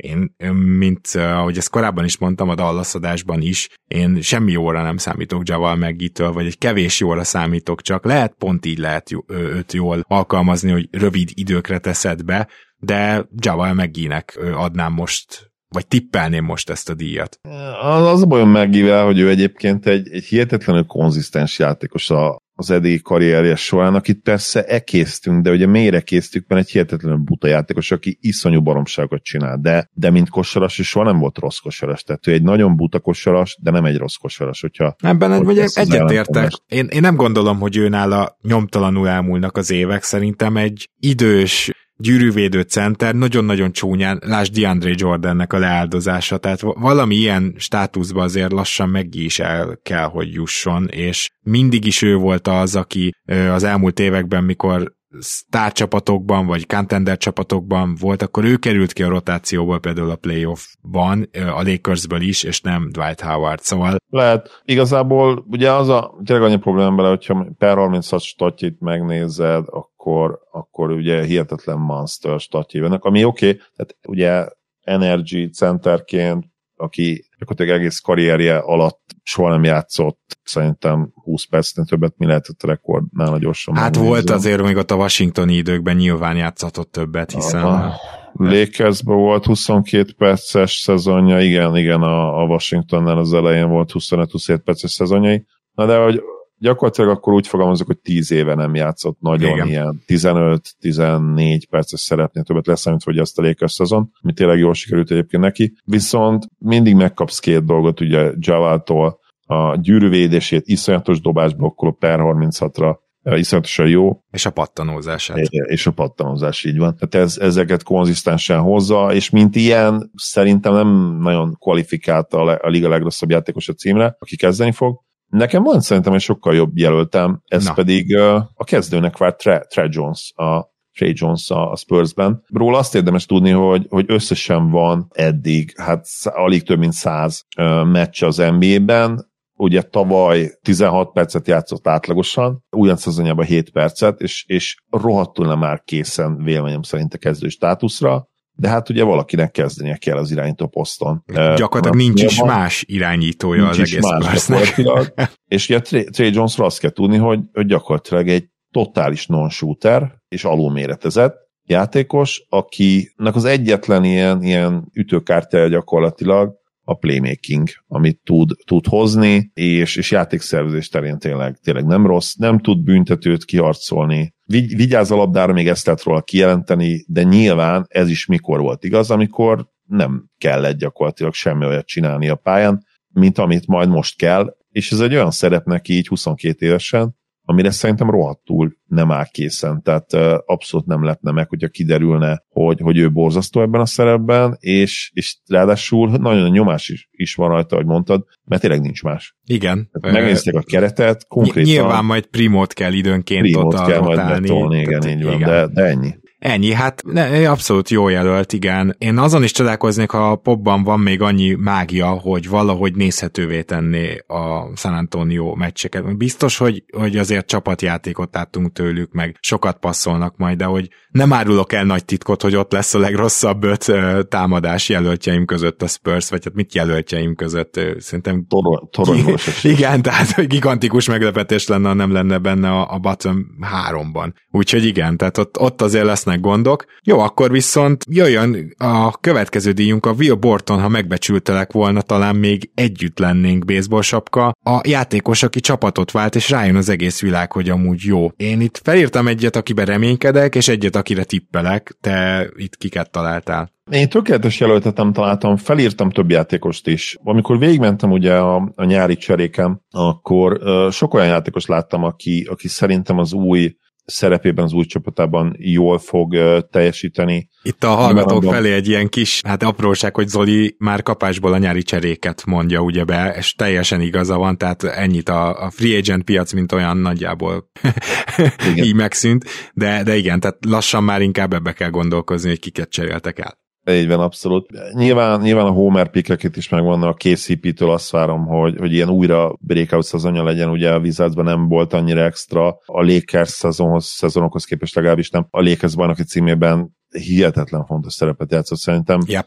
én, mint ahogy ezt korábban is mondtam a Dallas adásban is, én semmi jóra nem számítok Javal Meggitől, vagy egy kevés jóra számítok, csak lehet pont így lehet őt jól alkalmazni, hogy rövid időkre teszed be, de Javal Megginek adnám most vagy tippelném most ezt a díjat. Az, az a bajom Meggivel, hogy ő egyébként egy, egy hihetetlenül konzisztens játékos a, az eddigi karrierje során, akit persze ekésztünk, de ugye mélyre késztük, mert egy hihetetlenül buta játékos, aki iszonyú baromságot csinál, de, de mint kosaras is soha nem volt rossz kosaras, tehát ő egy nagyon buta kosaras, de nem egy rossz kosaras, hogyha... Ebben hogy egyetértek. Én, én nem gondolom, hogy ő nála nyomtalanul elmúlnak az évek, szerintem egy idős gyűrűvédő center, nagyon-nagyon csúnyán, lásd DeAndre Jordannek a leáldozása, tehát valami ilyen státuszba azért lassan meg is el kell, hogy jusson, és mindig is ő volt az, aki az elmúlt években, mikor sztárcsapatokban, vagy contender csapatokban volt, akkor ő került ki a rotációból például a playoffban, a Lakersből is, és nem Dwight Howard, szóval... Lehet. Igazából ugye az a, tényleg annyi probléma bele, hogyha per 36 statjét megnézed, akkor, akkor ugye hihetetlen monster statjévenek, ami oké, okay, tehát ugye energy centerként aki gyakorlatilag egész karrierje alatt soha nem játszott, szerintem 20 percnél többet mi lehetett a rekord nála gyorsan. Hát megnézem. volt azért még ott a washingtoni időkben nyilván játszatott többet, hiszen... A Lakersben volt 22 perces szezonja, igen, igen, a, a Washingtonnál az elején volt 25-27 perces szezonjai, na de hogy gyakorlatilag akkor úgy fogalmazok, hogy 10 éve nem játszott nagyon Igen. ilyen 15-14 perces szerepnél többet leszámít, hogy ezt a Lakers szezon, ami tényleg jól sikerült egyébként neki. Viszont mindig megkapsz két dolgot, ugye Javáltól a gyűrűvédését, iszonyatos dobásblokkoló per 36-ra iszonyatosan jó. És a pattanózását. És a pattanózás, így van. Tehát ez, ezeket konzisztensen hozza, és mint ilyen szerintem nem nagyon kvalifikált a, a liga legrosszabb játékos a címre, aki kezdeni fog, Nekem van szerintem egy sokkal jobb jelöltem, ez Na. pedig a kezdőnek várt Tre, Tre Jones, a Trey Jones a Spursben. Róla azt érdemes tudni, hogy, hogy összesen van eddig, hát alig több mint száz uh, meccs az NBA-ben, ugye tavaly 16 percet játszott átlagosan, ugyan szezonjában 7 percet, és, és rohadtul nem már készen véleményem szerint a kezdő státuszra, de hát ugye valakinek kezdenie kell az irányító poszton. Gyakorlatilag nincs is más irányítója nincs az egész más És ugye Trey Jonesra azt kell tudni, hogy, hogy gyakorlatilag egy totális non-shooter és alulméretezett játékos, akinek az egyetlen ilyen, ilyen ütőkártya gyakorlatilag a playmaking, amit tud, tud hozni, és, és játékszervezés terén tényleg, tényleg nem rossz, nem tud büntetőt kiharcolni, Vigy, a labdára, még ezt lehet róla kijelenteni, de nyilván ez is mikor volt igaz, amikor nem kellett gyakorlatilag semmi olyat csinálni a pályán, mint amit majd most kell, és ez egy olyan szerep neki így 22 évesen, amire szerintem rohadtul nem áll készen, tehát abszolút nem lepne meg, hogyha kiderülne, hogy, hogy ő borzasztó ebben a szerepben, és, és ráadásul nagyon nyomás is, is van rajta, ahogy mondtad, mert tényleg nincs más. Igen. megnézték a keretet, konkrétan... Nyilván majd primót kell időnként primót kell majd betolni, igen, így van, igen. De, de ennyi. Ennyi, hát ne, abszolút jó jelölt, igen. Én azon is csodálkoznék, ha a popban van még annyi mágia, hogy valahogy nézhetővé tenné a San Antonio meccseket. Biztos, hogy, hogy azért csapatjátékot láttunk tőlük, meg sokat passzolnak majd, de hogy nem árulok el nagy titkot, hogy ott lesz a legrosszabb öt támadás jelöltjeim között a Spurs, vagy hát mit jelöltjeim között, szerintem... Torony, Igen, tehát hogy gigantikus meglepetés lenne, ha nem lenne benne a, a bottom háromban. Úgyhogy igen, tehát ott, ott azért lesznek gondok. Jó, akkor viszont jöjjön a következő díjunk, a Will Borton, ha megbecsültelek volna, talán még együtt lennénk baseball sapka. A játékos, aki csapatot vált, és rájön az egész világ, hogy amúgy jó. Én itt felírtam egyet, akiben reménykedek, és egyet, akire tippelek. Te itt kiket találtál? Én tökéletes jelöltet találtam, felírtam több játékost is. Amikor végigmentem ugye a, a nyári cserékem, akkor uh, sok olyan játékos láttam, aki, aki szerintem az új szerepében az új csapatában jól fog teljesíteni. Itt a hallgatók felé egy ilyen kis, hát apróság, hogy Zoli már kapásból a nyári cseréket mondja ugye be, és teljesen igaza van, tehát ennyit a, a free agent piac, mint olyan nagyjából így megszűnt, de, de igen, tehát lassan már inkább ebbe kell gondolkozni, hogy kiket cseréltek el. Így van, abszolút. Nyilván, nyilván a Homer pickeket is megvan, a KCP-től azt várom, hogy, hogy ilyen újra breakout szezonja legyen, ugye a Wizardsban nem volt annyira extra, a Lakers szezonhoz, szezonokhoz képest legalábbis nem, a Lakers bajnoki címében hihetetlen fontos szerepet játszott szerintem. Yep.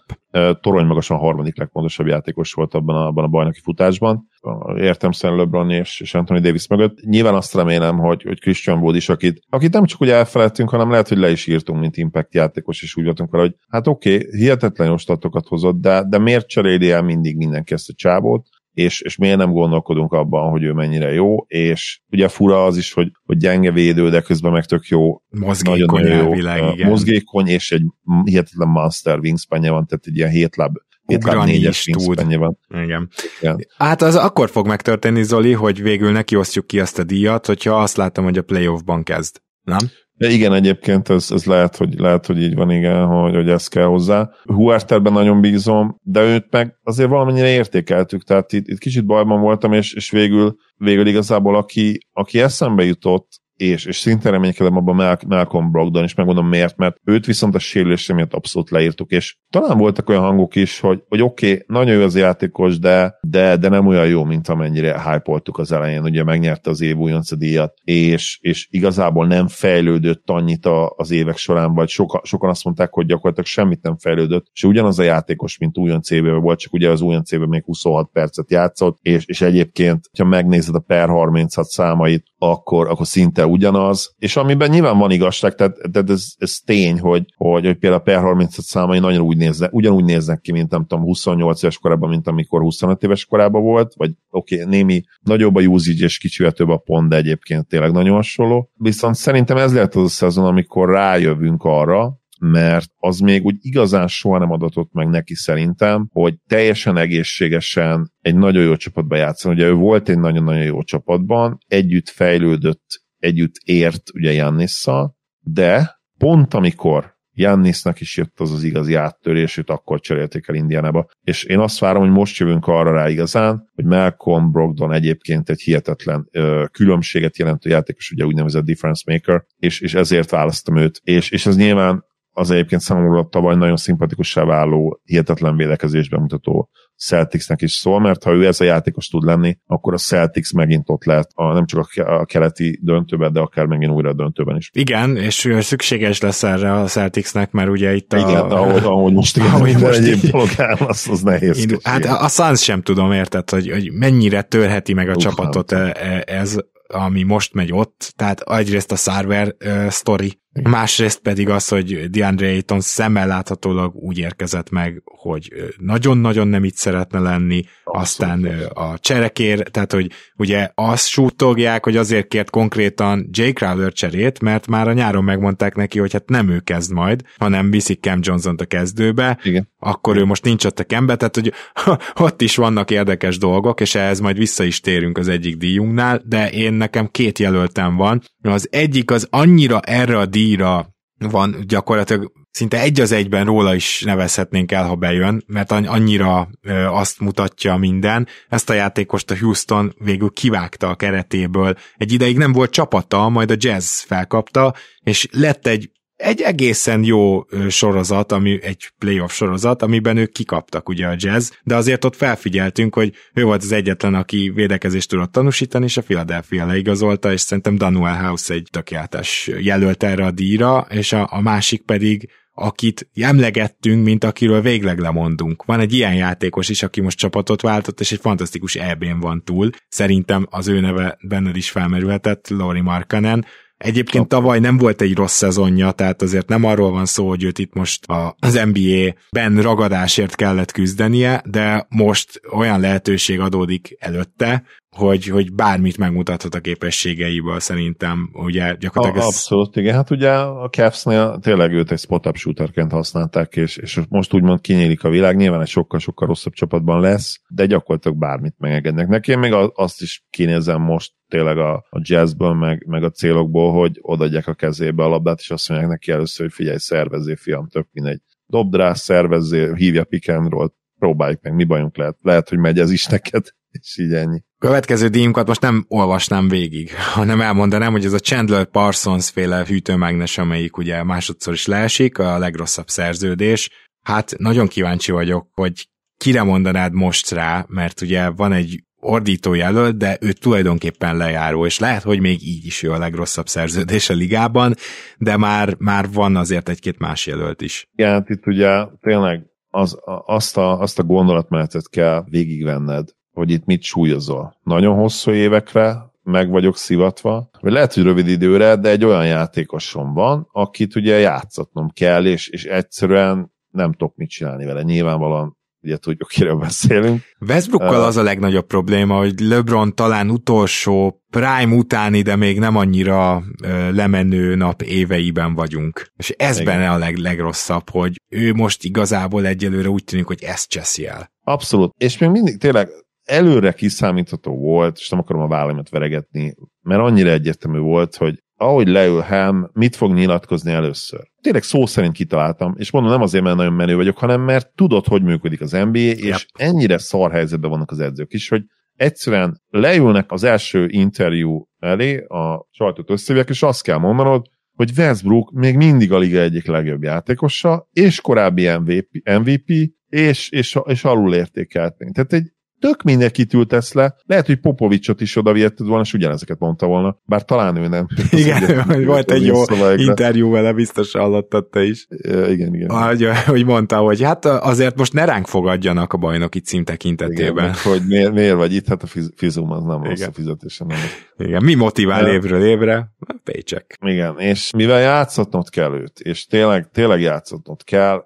Torony magasan a harmadik legfontosabb játékos volt abban a, abban a bajnoki futásban. Értem szerint LeBron és, és Anthony Davis mögött. Nyilván azt remélem, hogy, hogy Christian Wood is, akit, akit nem csak úgy elfelejtünk, hanem lehet, hogy le is írtunk, mint impact játékos, és úgy voltunk vele, hogy hát oké, okay, hihetetlen jó statokat hozott, de, de miért cseréli el mindig mindenki ezt a csábót? És, és miért nem gondolkodunk abban, hogy ő mennyire jó, és ugye fura az is, hogy, hogy gyenge védő, de közben meg tök jó. Mozgékony nagyon jó, világ, igen. Mozgékony, és egy hihetetlen monster wingspanje van, tehát egy ilyen hétláb Ugrani is tud. Van. Igen. Igen. Hát az akkor fog megtörténni, Zoli, hogy végül neki osztjuk ki azt a díjat, hogyha azt látom, hogy a playoffban kezd. Nem? De igen, egyébként ez, ez lehet, hogy, lehet, hogy így van, igen, hogy, hogy ez kell hozzá. Huerterben nagyon bízom, de őt meg azért valamennyire értékeltük, tehát itt, itt kicsit bajban voltam, és, és végül, végül igazából aki, aki eszembe jutott, és, és szinte reménykedem abban Malcolm Brogdon, és megmondom miért, mert őt viszont a sérülése miatt abszolút leírtuk, és talán voltak olyan hangok is, hogy, hogy oké, okay, nagyon jó az játékos, de, de, de nem olyan jó, mint amennyire hype az elején, ugye megnyerte az év újonca díjat, és, és igazából nem fejlődött annyit az évek során, vagy soka, sokan azt mondták, hogy gyakorlatilag semmit nem fejlődött, és ugyanaz a játékos, mint újonc évben volt, csak ugye az újonc évben még 26 percet játszott, és, és egyébként, ha megnézed a per 36 számait, akkor, akkor szinte ugyanaz, és amiben nyilván van igazság, tehát, tehát ez, ez tény, hogy, hogy, hogy például a per 35 számai nagyon úgy néznek, ugyanúgy néznek ki, mint nem tudom, 28 éves korában, mint amikor 25 éves korában volt, vagy oké, okay, némi nagyobb a usage és kicsivel több a pont, de egyébként tényleg nagyon hasonló. Viszont szerintem ez lehet az a szezon, amikor rájövünk arra, mert az még úgy igazán soha nem adatott meg neki szerintem, hogy teljesen egészségesen egy nagyon jó csapatban játszani. Ugye ő volt egy nagyon-nagyon jó csapatban, együtt fejlődött, együtt ért ugye Jannisszal, de pont amikor Jannisnak is jött az az igazi áttörés, őt akkor cserélték el Indiánába. És én azt várom, hogy most jövünk arra rá igazán, hogy Malcolm Brogdon egyébként egy hihetetlen ö, különbséget jelentő játékos, ugye úgynevezett difference maker, és, és ezért választom őt. És, és ez nyilván az egyébként számomra tavaly nagyon szimpatikussá váló, hihetetlen védekezésben mutató Celticsnek is szól, mert ha ő ez a játékos tud lenni, akkor a Celtics megint ott lehet, a, nem csak a keleti döntőben, de akár megint újra a döntőben is. Igen, és szükséges lesz erre a Celticsnek, mert ugye itt a... Igen, ahogy, ahogy most igen, ahogy most egyéb dolog áll, az, az nehéz. Indul, hát a Suns sem tudom, érted, hogy, hogy mennyire törheti meg a uh, csapatot e, e, ez, ami most megy ott, tehát egyrészt a Sarver uh, story, Másrészt pedig az, hogy DeAndre Ayton szemmel láthatólag úgy érkezett meg, hogy nagyon-nagyon nem itt szeretne lenni, aztán a cserekér, tehát hogy ugye azt sútogják, hogy azért kért konkrétan Jay Crowder cserét, mert már a nyáron megmondták neki, hogy hát nem ő kezd majd, hanem viszik Cam johnson a kezdőbe, Igen. akkor ő most nincs ott a kembe, tehát hogy ott is vannak érdekes dolgok, és ehhez majd vissza is térünk az egyik díjunknál, de én nekem két jelöltem van. Az egyik az annyira erre a díj díjra van gyakorlatilag szinte egy az egyben róla is nevezhetnénk el, ha bejön, mert annyira azt mutatja minden. Ezt a játékost a Houston végül kivágta a keretéből. Egy ideig nem volt csapata, majd a Jazz felkapta, és lett egy egy egészen jó sorozat, ami egy playoff sorozat, amiben ők kikaptak ugye a jazz, de azért ott felfigyeltünk, hogy ő volt az egyetlen, aki védekezést tudott tanúsítani, és a Philadelphia leigazolta, és szerintem Daniel House egy tökéletes jelölt erre a díjra, és a, a másik pedig akit emlegettünk, mint akiről végleg lemondunk. Van egy ilyen játékos is, aki most csapatot váltott, és egy fantasztikus EB-n van túl. Szerintem az ő neve benned is felmerülhetett, Lori Markanen. Egyébként tavaly nem volt egy rossz szezonja, tehát azért nem arról van szó, hogy őt itt most az NBA-ben ragadásért kellett küzdenie, de most olyan lehetőség adódik előtte, hogy, hogy bármit megmutathat a képességeiből szerintem, ugye gyakorlatilag... A, ez... Abszolút, igen. Hát ugye a Cavs-nél tényleg őt egy spot-up shooterként használták, és, és most úgymond kinyílik a világ, nyilván egy sokkal-sokkal rosszabb csapatban lesz, de gyakorlatilag bármit megengednek neki. Én még azt is kinézem most tényleg a, a jazzből, meg, meg a célokból, hogy odaadják a kezébe a labdát, és azt mondják neki először, hogy figyelj, szervezzé, fiam, tök mindegy. Dobd rá, szervezzé, hívja pick and roll, próbáljuk meg, mi bajunk lehet. Lehet, hogy megy ez is neked, és így ennyi. Következő díjunkat most nem olvasnám végig, hanem elmondanám, hogy ez a Chandler Parsons féle hűtőmágnes, amelyik ugye másodszor is leesik, a legrosszabb szerződés. Hát nagyon kíváncsi vagyok, hogy kire mondanád most rá, mert ugye van egy ordító jelölt, de ő tulajdonképpen lejáró, és lehet, hogy még így is ő a legrosszabb szerződés a ligában, de már, már van azért egy-két más jelölt is. Igen, hát itt ugye tényleg az, azt, a, azt a gondolatmenetet kell végigvenned, hogy itt mit súlyozol. Nagyon hosszú évekre meg vagyok szivatva, vagy lehet, hogy rövid időre, de egy olyan játékosom van, akit ugye játszatnom kell, és, és egyszerűen nem tudok mit csinálni vele. Nyilvánvalóan ugye tudjuk, kiről beszélünk. Westbrookkal uh, az a legnagyobb probléma, hogy LeBron talán utolsó Prime utáni, de még nem annyira uh, lemenő nap éveiben vagyunk. És ez Igen. benne a leg, legrosszabb, hogy ő most igazából egyelőre úgy tűnik, hogy ezt cseszi el. Abszolút. És még mindig tényleg előre kiszámítható volt, és nem akarom a vállamat veregetni, mert annyira egyértelmű volt, hogy ahogy leül Helm, mit fog nyilatkozni először. Tényleg szó szerint kitaláltam, és mondom, nem azért, mert nagyon menő vagyok, hanem mert tudod, hogy működik az NBA, és yep. ennyire szar helyzetben vannak az edzők is, hogy egyszerűen leülnek az első interjú elé a sajtót összevják, és azt kell mondanod, hogy Westbrook még mindig a liga egyik legjobb játékosa, és korábbi MVP, MVP és, és, és alul értékelt. Tehát egy tök mindegy kitültesz le, lehet, hogy Popovicsot is oda vihetted volna, és ugyanezeket mondta volna, bár talán ő nem. Igen, hogy volt egy jó interjú vele, biztos hallottad te is. igen, igen. Hogy, hogy mondta, hogy hát azért most ne ránk fogadjanak a bajnoki cím tekintetében. Igen, hogy miért, miért vagy itt, hát a fizum az nem igen. rossz a fizetésem. Nem. Igen, mi motivál évről évre? A paycheck. Igen, és mivel játszatnod kell őt, és tényleg, tényleg játszatnod kell,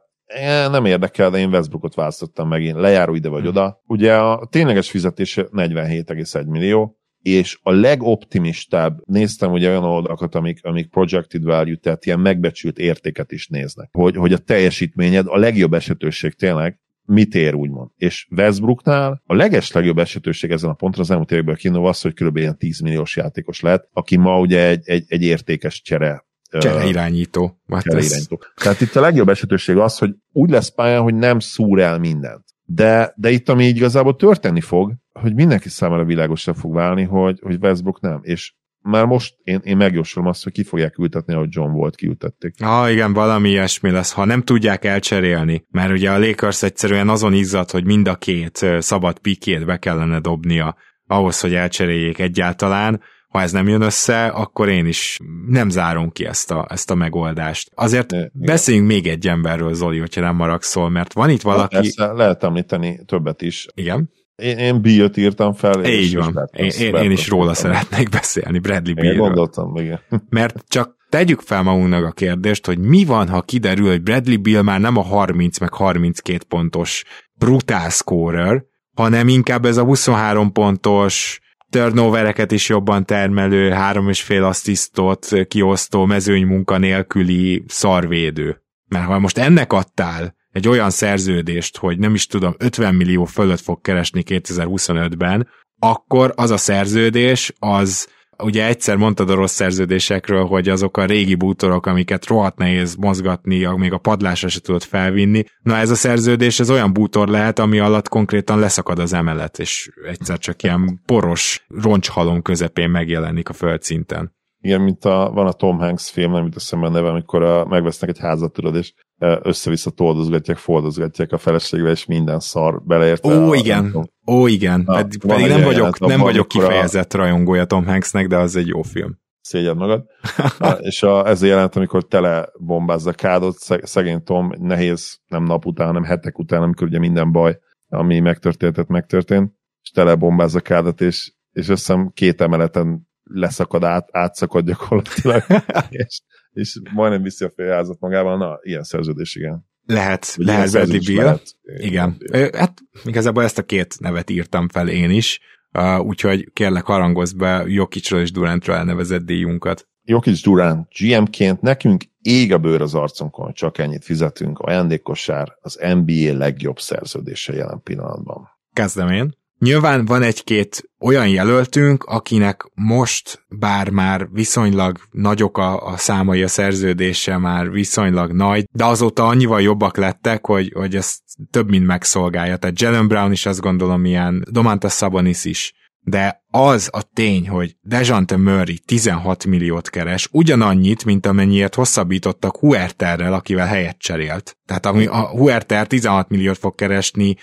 nem érdekel, de én Westbrookot választottam meg, én lejáró ide vagy hmm. oda. Ugye a tényleges fizetése 47,1 millió, és a legoptimistább, néztem ugye olyan oldalakat, amik, amik projected value, tehát ilyen megbecsült értéket is néznek, hogy, hogy a teljesítményed, a legjobb esetőség tényleg mit ér, úgymond. És Westbrooknál a leges legjobb esetőség ezen a ponton az elmúlt években kínálva az, hogy kb. ilyen 10 milliós játékos lett, aki ma ugye egy, egy, egy értékes csere Csereirányító. Csereirányító. Tehát itt a legjobb esetőség az, hogy úgy lesz pályán, hogy nem szúr el mindent. De, de itt, ami igazából történni fog, hogy mindenki számára világosra fog válni, hogy, hogy Westbrook nem. És már most én, én megjósolom azt, hogy ki fogják ültetni, ahogy John volt kiültették. Ah, igen, valami ilyesmi lesz, ha nem tudják elcserélni, mert ugye a Lakers egyszerűen azon izzad, hogy mind a két szabad pikét be kellene dobnia ahhoz, hogy elcseréljék egyáltalán, ha ez nem jön össze, akkor én is nem zárom ki ezt a, ezt a megoldást. Azért de, beszéljünk még egy emberről, Zoli, hogyha nem maragszol, mert van itt valaki... Persze, lehet említeni többet is. Igen. Én, én Bill-t írtam fel. Így és van. És én, én, én is róla szeretnék beszélni, Bradley Bill. Gondoltam, igen. Mert csak tegyük fel magunknak a kérdést, hogy mi van, ha kiderül, hogy Bradley Bill már nem a 30 meg 32 pontos brutál scorer, hanem inkább ez a 23 pontos, turnovereket is jobban termelő, három és fél asszisztot kiosztó mezőny munka nélküli szarvédő. Mert ha most ennek adtál egy olyan szerződést, hogy nem is tudom, 50 millió fölött fog keresni 2025-ben, akkor az a szerződés az ugye egyszer mondtad a rossz szerződésekről, hogy azok a régi bútorok, amiket rohadt nehéz mozgatni, még a padlásra se tudod felvinni. Na ez a szerződés, ez olyan bútor lehet, ami alatt konkrétan leszakad az emelet, és egyszer csak ilyen poros roncshalom közepén megjelenik a földszinten. Igen, mint a, van a Tom Hanks film, nem jut eszembe a neve, amikor a, megvesznek egy házat, tudod, és össze-vissza toldozgatják, fordozgatják a feleségre, és minden szar beleértve. Ó, a, igen. Ó, igen. Na, pedig, pedig nem vagyok, nem vagyok kifejezett a... rajongója Tom Hanksnek, de az egy jó film. Szégyed magad. Na, és a, ez a jelent, amikor tele bombázza kádot, szegény Tom, nehéz, nem nap után, hanem hetek után, amikor ugye minden baj, ami megtörtént, megtörtént, és tele bombázza kádot, és, és összem két emeleten leszakad, át, átszakad gyakorlatilag, és, és majdnem viszi a félházat magával, na, ilyen szerződés, igen. Lehet, Ugye lehet Bradley Bill. Lehet, igen. Bill. Hát igazából ezt a két nevet írtam fel én is, uh, úgyhogy kérlek harangozz be Jokicsról és Durantról elnevezett díjunkat. Jokic Durant GM-ként nekünk ég a bőr az arcunkon, csak ennyit fizetünk. Ajándékosár az NBA legjobb szerződése jelen pillanatban. Kezdem én. Nyilván van egy-két olyan jelöltünk, akinek most, bár már viszonylag nagyok a, a számai a szerződése, már viszonylag nagy, de azóta annyival jobbak lettek, hogy, hogy ezt több mint megszolgálja. Tehát Jalen Brown is azt gondolom ilyen, Domantas Sabonis is de az a tény, hogy Dejante Murray 16 milliót keres, ugyanannyit, mint amennyiért hosszabbítottak Huerterrel, akivel helyet cserélt. Tehát ami a Huerter 16 milliót fog keresni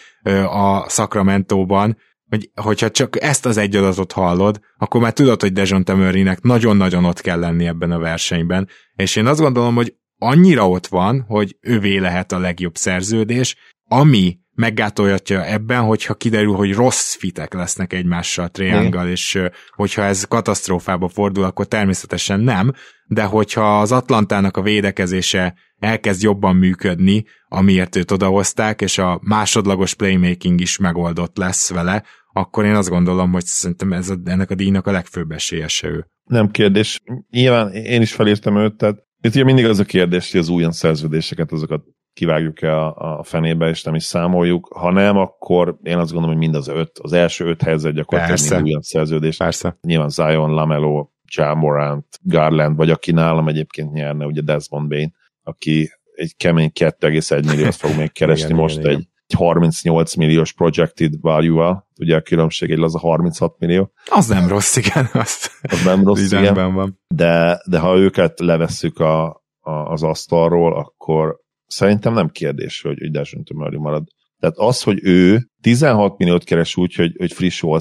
a Sacramento-ban, hogy, hogyha csak ezt az egy adatot hallod, akkor már tudod, hogy Dejante Murraynek nagyon-nagyon ott kell lenni ebben a versenyben. És én azt gondolom, hogy annyira ott van, hogy ővé lehet a legjobb szerződés, ami meggátolhatja ebben, hogyha kiderül, hogy rossz fitek lesznek egymással triangle, és hogyha ez katasztrófába fordul, akkor természetesen nem, de hogyha az Atlantának a védekezése elkezd jobban működni, amiért őt odahozták, és a másodlagos playmaking is megoldott lesz vele, akkor én azt gondolom, hogy szerintem ez a, ennek a díjnak a legfőbb esélyese ő. Nem kérdés. Nyilván én is felírtam őt, tehát itt ugye mindig az a kérdés, hogy az újon szerződéseket, azokat kivágjuk-e a, a fenébe, és nem is számoljuk. Ha nem, akkor én azt gondolom, hogy mind az öt, az első öt helyzet gyakorlatilag Persze. mind szerződés. Persze. Nyilván Zion, Lamelo, Jamorant, Garland, vagy aki nálam egyébként nyerne, ugye Desmond Bain, aki egy kemény 2,1 milliót fog még keresni igen, most igen, egy, egy 38 milliós projected value-val, ugye a különbség egy az a 36 millió. Az nem rossz, igen. Az, az nem rossz, igen. Van. De, de ha őket levesszük a, a, az asztalról, akkor szerintem nem kérdés, hogy, hogy Murray marad. Tehát az, hogy ő 16 milliót keres úgy, hogy, hogy friss all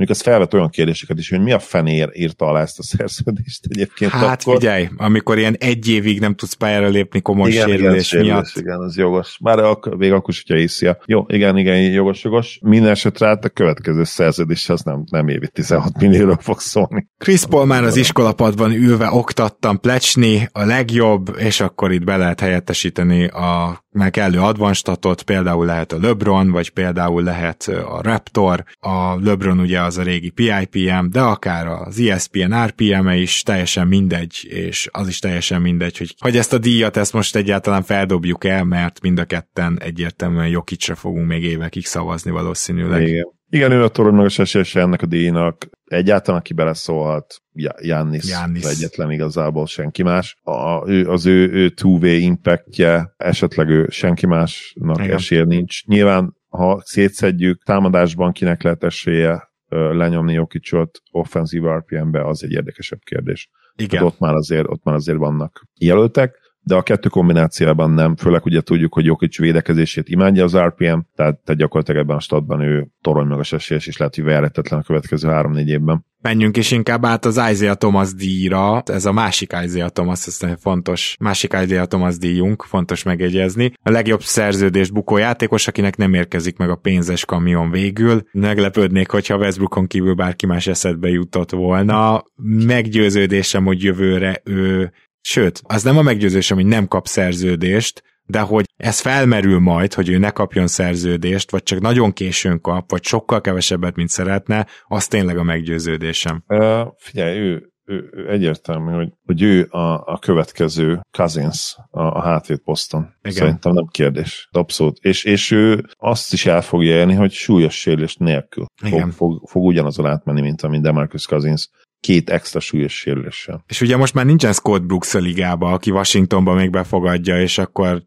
Mondjuk ez felvet olyan kérdéseket is, hogy mi a fenér írta alá ezt a szerződést egyébként. Hát akkor... figyelj, amikor ilyen egy évig nem tudsz pályára lépni komoly igen, sérülés igen, miatt. Igen, az jogos. Már ak- még akkor is, hogyha észia. Jó, igen, igen, jogos, jogos. Minden esetre hát a következő szerződés az nem, nem évi 16 millióra fog szólni. Chris Paul már az iskolapadban ülve oktattam plecsni, a legjobb, és akkor itt be lehet helyettesíteni a meg kellő advanstatot, például lehet a LeBron, vagy például lehet a Raptor, a LeBron ugye az a régi PIPM, de akár az ESPN RPM-e is teljesen mindegy, és az is teljesen mindegy, hogy, hogy ezt a díjat ezt most egyáltalán feldobjuk el, mert mind a ketten egyértelműen Jokicsra fogunk még évekig szavazni valószínűleg. Igen. Igen, ő a toronymagas esélyese ennek a díjnak. Egyáltalán, aki beleszólhat, Jannis, egyetlen igazából senki más. A, ő, az ő, ő two-way impactje, esetleg ő senki másnak Igen. esélye nincs. Nyilván, ha szétszedjük, támadásban kinek lehet esélye lenyomni Jokicsot offenzív RPM-be, az egy érdekesebb kérdés. Igen. ott már azért, ott már azért vannak jelöltek de a kettő kombinációban nem, főleg ugye tudjuk, hogy Jokic védekezését imádja az RPM, tehát, tehát gyakorlatilag ebben a statban ő torony magas esélyes, és lehet, hogy verhetetlen a következő három-négy évben. Menjünk is inkább át az Isaiah Thomas díjra, ez a másik Isaiah Thomas, ez fontos, másik Isaiah Thomas díjunk, fontos megjegyezni. A legjobb szerződést bukó játékos, akinek nem érkezik meg a pénzes kamion végül. Meglepődnék, hogyha Westbrookon kívül bárki más eszedbe jutott volna. Meggyőződésem, hogy jövőre ő Sőt, az nem a meggyőzésem, hogy nem kap szerződést, de hogy ez felmerül majd, hogy ő ne kapjon szerződést, vagy csak nagyon későn kap, vagy sokkal kevesebbet, mint szeretne, az tényleg a meggyőződésem. Uh, figyelj, ő, ő, ő egyértelmű, hogy, hogy ő a, a következő Cousins a, a hátvéd poszton. Igen. Szerintem nem kérdés. Abszolút. És, és ő azt is el fogja élni, hogy súlyos sérülés nélkül fog, fog, fog ugyanazon átmenni, mint amit Demarcus Cousins két extra súlyos sérüléssel. És ugye most már nincsen Scott Brooks a ligába, aki Washingtonba még befogadja, és akkor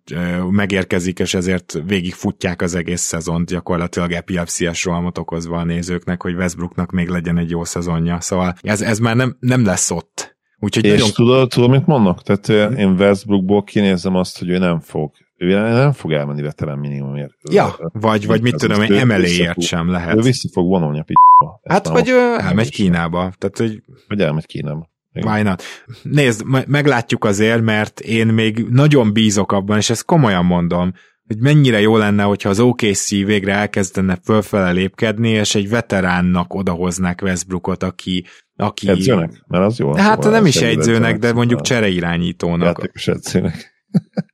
megérkezik, és ezért végig futják az egész szezont, gyakorlatilag epilepsziás rohamot okozva a nézőknek, hogy Westbrooknak még legyen egy jó szezonja. Szóval ez, ez már nem, nem lesz ott Úgyhogy És nagyon... tudod, tudod, mit mondnak? Tehát én Westbrookból kinézem azt, hogy ő nem fog. Ő nem fog elmenni veterán minimumért. Ja, vagy, vagy mit tudom, én emeléért sem lehet. Ő vissza fog vonulni a p***ba. Hát, vagy elmegy Kínába. Tehát, hogy... Vagy elmegy Kínába. Why not? Nézd, meglátjuk azért, mert én még nagyon bízok abban, és ezt komolyan mondom, hogy mennyire jó lenne, hogyha az OKC végre elkezdene fölfele lépkedni, és egy veteránnak odahoznák Westbrookot, aki... aki... Edzőnek? Mert az jó. Hát szóval nem is edzőnek, de mondjuk csereirányítónak. Játékos edzőnek.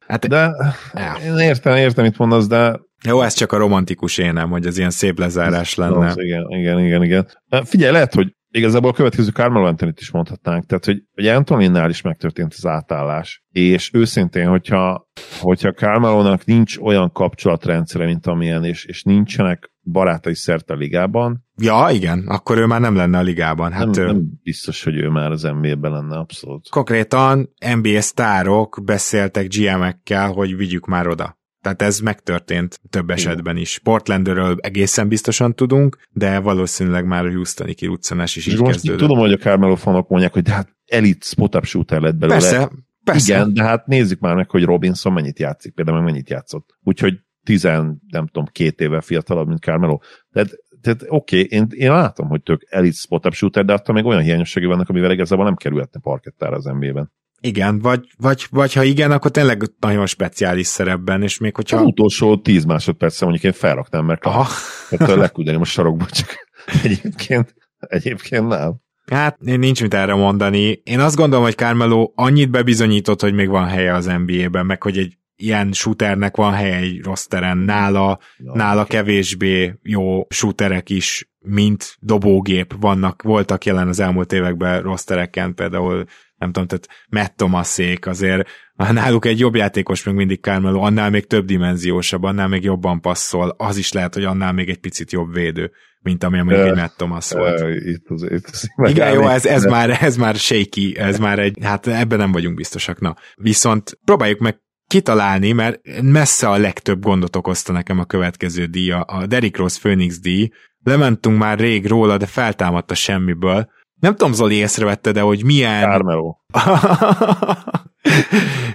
Hát, de ja. én értem, értem, mit mondasz, de jó, ez csak a romantikus énem, hogy ez ilyen szép lezárás lenne. Az, igen, igen, igen, igen. Figyelj, lehet, hogy igazából a következő Carmelo anthony is mondhatnánk, tehát hogy, hogy Antoninnál is megtörtént az átállás, és őszintén, hogyha, hogyha Carmelónak nincs olyan kapcsolatrendszere, mint amilyen, és, és nincsenek barátai szerte a ligában. Ja, igen, akkor ő már nem lenne a ligában. Hát nem, ő... nem biztos, hogy ő már az NBA-ben lenne, abszolút. Konkrétan NBA sztárok beszéltek GM-ekkel, hogy vigyük már oda. Tehát ez megtörtént több esetben is. Portlandről egészen biztosan tudunk, de valószínűleg már a Houstoni kiruccanás is így most kezdődött. Tudom, hogy a Carmelo fanok mondják, hogy de hát elit spot-up shooter lett belőle. Persze, persze. Igen, de hát nézzük már meg, hogy Robinson mennyit játszik, például mennyit játszott. Úgyhogy tizen, nem tudom, két éve fiatalabb, mint Carmelo. Tehát, tehát oké, okay, én, én látom, hogy tök elit spot-up shooter, de attól még olyan hiányossági vannak, amivel igazából nem kerülhetne parkettára az NBA-ben. Igen, vagy, vagy, vagy ha igen, akkor tényleg nagyon speciális szerepben, és még hogyha... Az utolsó 10 másodpercen mondjuk én felraknám, mert Aha. hát leküldeném a sarokba, csak egyébként, egyébként nem. Hát nincs mit erre mondani. Én azt gondolom, hogy Carmelo annyit bebizonyított, hogy még van helye az NBA-ben, meg hogy egy ilyen shooternek van helye egy rosteren. Nála, ja, nála kevésbé jó shooterek is, mint dobógép vannak, voltak jelen az elmúlt években rostereken, például nem tudom, tehát Matt Thomasék azért, náluk egy jobb játékos még mindig Carmelo, annál még több dimenziósabb, annál még jobban passzol, az is lehet, hogy annál még egy picit jobb védő, mint ami mondjuk egy Matt Thomas volt. Itt itt Igen, jó, ez, ez, már, ez már shaky, ez már egy, hát ebben nem vagyunk biztosak. Na, viszont próbáljuk meg kitalálni, mert messze a legtöbb gondot okozta nekem a következő díja, a Derrick Rose Phoenix díj. Lementünk már rég róla, de feltámadt a semmiből nem tudom, Zoli észrevette, de hogy milyen... Carmelo.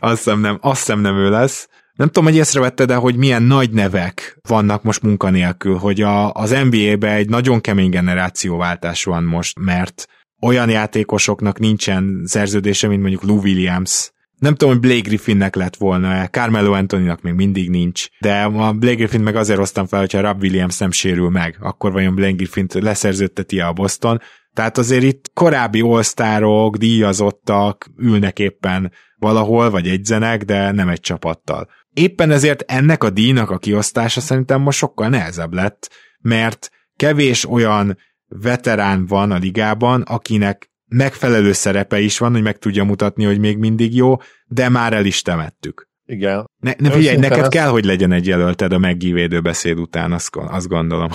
azt hiszem nem, azt hiszem nem ő lesz. Nem tudom, hogy észrevette, de hogy milyen nagy nevek vannak most munkanélkül, hogy a, az NBA-be egy nagyon kemény generációváltás van most, mert olyan játékosoknak nincsen szerződése, mint mondjuk Lou Williams, nem tudom, hogy Blake Griffinnek lett volna Carmelo Antoninak még mindig nincs, de a Blake Griffin meg azért hoztam fel, hogyha Rob Williams nem sérül meg, akkor vajon Blake Griffint leszerződteti a Boston, tehát azért itt korábbi osztárok, díjazottak ülnek éppen valahol, vagy egyzenek, de nem egy csapattal. Éppen ezért ennek a díjnak a kiosztása szerintem most sokkal nehezebb lett, mert kevés olyan veterán van a ligában, akinek megfelelő szerepe is van, hogy meg tudja mutatni, hogy még mindig jó, de már el is temettük. Igen. Ne, ne figyelj, neked ezt... kell, hogy legyen egy jelölted a megívédő beszéd után, azt, azt gondolom.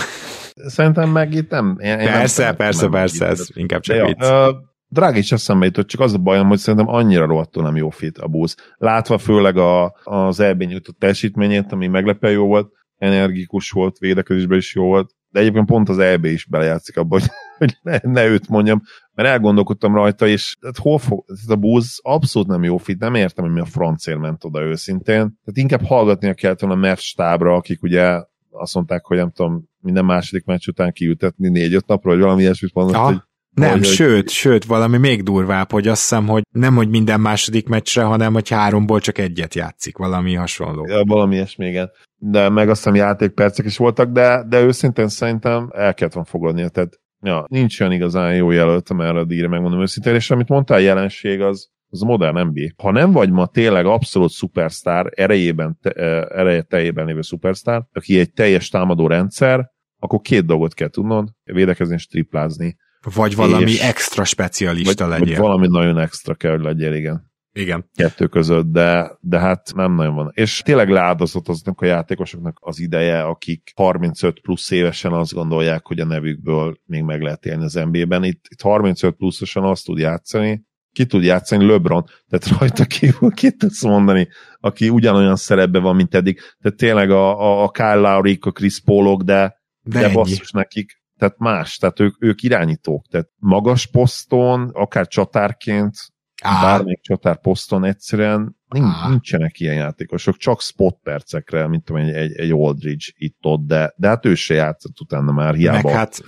Szerintem meg itt nem. Én, persze, nem, persze, nem persze, ez inkább csak vicc. Uh, Drágics eszembe jutott, csak az a bajom, hogy szerintem annyira rohadtul nem jó fit a busz. Látva főleg a, az EB nyújtott teljesítményét, ami meglepően jó volt, energikus volt, védekezésben is jó volt, de egyébként pont az EB is belejátszik abba, hogy, hogy ne, ne őt mondjam, mert elgondolkodtam rajta, és hát hol fog, ez a búz abszolút nem jó fit, nem értem, hogy mi a francér ment oda őszintén. Tehát inkább hallgatnia kellett volna a Mert stábra, akik ugye azt mondták, hogy nem tudom, minden második meccs után kiültetni négy-öt napra, vagy valami ilyesmit mondott, Aha. hogy nem, hogy, sőt, hogy... sőt, valami még durvább, hogy azt hiszem, hogy nem, hogy minden második meccsre, hanem, hogy háromból csak egyet játszik, valami hasonló. Ja, valami ilyesmi, igen. De meg azt hiszem játékpercek is voltak, de, de őszintén szerintem el kellett volna fogadnia, tehát ja, nincs olyan igazán jó jelöltem erre a díjra, megmondom őszintén, és amit mondtál, jelenség az, az modern NBA. Ha nem vagy ma tényleg abszolút szupersztár, erejében, te, ereje teljében lévő szupersztár, aki egy teljes támadó rendszer, akkor két dolgot kell tudnod, védekezni és triplázni. Vagy valami és, extra specialista vagy, legyél. Vagy valami nagyon extra kell, hogy legyél, igen. Igen. Kettő között, de, de hát nem nagyon van. És tényleg leáldozott azoknak a játékosoknak az ideje, akik 35 plusz évesen azt gondolják, hogy a nevükből még meg lehet élni az NBA-ben. Itt, itt 35 pluszosan azt tud játszani, ki tud játszani LeBron, tehát rajta kívül ki tudsz mondani, aki ugyanolyan szerepben van, mint eddig. Tehát tényleg a, a, a Kyle Lowry, a Chris Paulok, de, de, de basszus nekik, tehát más, tehát ők, ők irányítók, tehát magas poszton, akár csatárként Á. bármelyik csatár poszton egyszerűen nincs, nincsenek ilyen játékosok, csak spot percekre, mint tudom, egy, egy, egy Aldridge itt-ott, de, de hát ő se játszott utána már, hiába hát...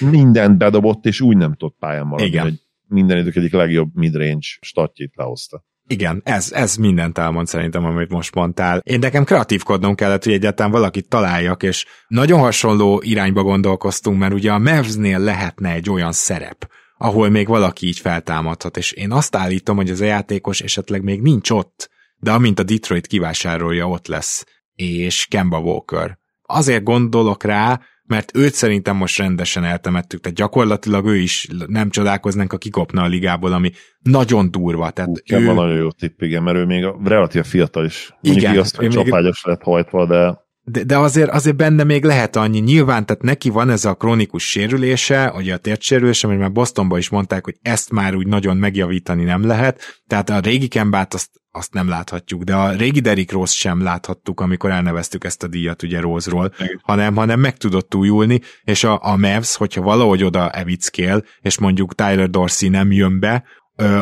mindent bedobott, és úgy nem tudott pályán maradni, Igen. hogy minden idők egyik legjobb midrange statjét lehozta. Igen, ez, ez mindent elmond szerintem, amit most mondtál. Én nekem kreatívkodnom kellett, hogy egyáltalán valakit találjak, és nagyon hasonló irányba gondolkoztunk, mert ugye a Mavsnél lehetne egy olyan szerep, ahol még valaki így feltámadhat, és én azt állítom, hogy ez a játékos esetleg még nincs ott, de amint a Detroit kivásárolja, ott lesz, és Kemba Walker. Azért gondolok rá, mert őt szerintem most rendesen eltemettük, tehát gyakorlatilag ő is nem csodálkoznánk, ha kikopna a ligából, ami nagyon durva. Tehát Hú, ő... nagyon jó tipp, igen, mert ő még relatív fiatal is. Mondjuk igen, igaz, hogy csapágyas még... lett hajtva, de de, de azért, azért benne még lehet annyi. Nyilván, tehát neki van ez a krónikus sérülése, vagy a tértsérülése, mert már Bostonban is mondták, hogy ezt már úgy nagyon megjavítani nem lehet. Tehát a régi Kembát azt, azt nem láthatjuk, de a régi Derrick Rose sem láthattuk, amikor elneveztük ezt a díjat ugye Rose-ról, hanem, hanem meg tudott újulni, és a, a Mavs, hogyha valahogy oda evickél, és mondjuk Tyler Dorsey nem jön be,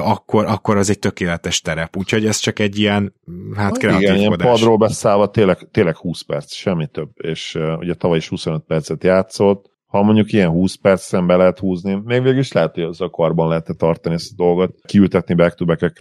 akkor, akkor az egy tökéletes terep. Úgyhogy ez csak egy ilyen, hát kreatív Igen, ilyen padról beszállva tényleg, tényleg 20 perc, semmi több. És uh, ugye tavaly is 25 percet játszott, ha mondjuk ilyen 20 percen be lehet húzni, még végül is lehet, hogy az a karban lehet tartani ezt a dolgot, kiültetni back to back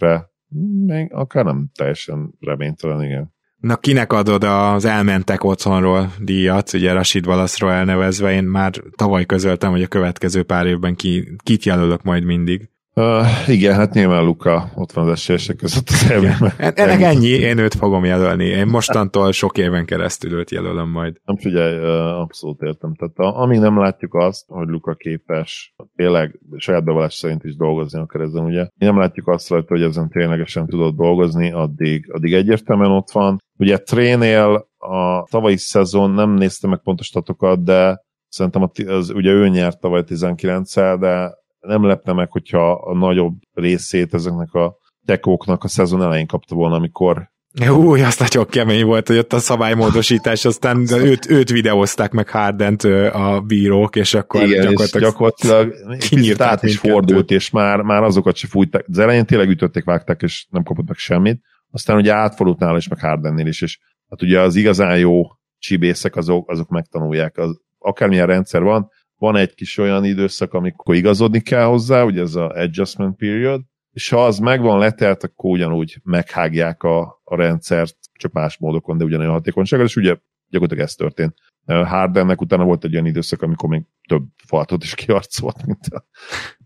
még akár nem teljesen reménytelen, igen. Na, kinek adod az elmentek otthonról díjat, ugye Rashid Wallace-ról elnevezve, én már tavaly közöltem, hogy a következő pár évben ki, kit jelölök majd mindig. Uh, igen, hát nyilván Luka ott van az esélyesek között az elvében. Ennek ennyi, én őt fogom jelölni. Én mostantól sok éven keresztül őt jelölöm majd. Nem figyelj, abszolút értem. Tehát amíg nem látjuk azt, hogy Luka képes tényleg saját bevallás szerint is dolgozni akar ezen, ugye. Mi nem látjuk azt rajta, hogy ezen ténylegesen tudod dolgozni, addig, addig egyértelműen ott van. Ugye Trénél a tavalyi szezon, nem néztem meg pontos statokat, de szerintem az, ugye ő nyert tavaly 19 de nem lepne meg, hogyha a nagyobb részét ezeknek a tekóknak a szezon elején kapta volna, amikor Új, azt nagyon kemény volt, hogy ott a szabálymódosítás, aztán őt, őt videózták meg Hardent a bírók, és akkor Igen, gyakorlatilag, és gyakorlatilag kinyírt át is fordult, és már, már azokat se fújták. Az elején tényleg ütötték, vágták, és nem kapott meg semmit. Aztán ugye átfordult nála is, meg Hardennél is, és hát ugye az igazán jó csibészek azok, azok megtanulják. Az, akármilyen rendszer van, van egy kis olyan időszak, amikor igazodni kell hozzá, ugye ez a adjustment period, és ha az megvan letelt, akkor ugyanúgy meghágják a, a rendszert, csak más módokon, de ugyanolyan hatékonysággal, és ugye gyakorlatilag ez történt. Hardennek utána volt egy olyan időszak, amikor még több faltot is kiarcolt, mint a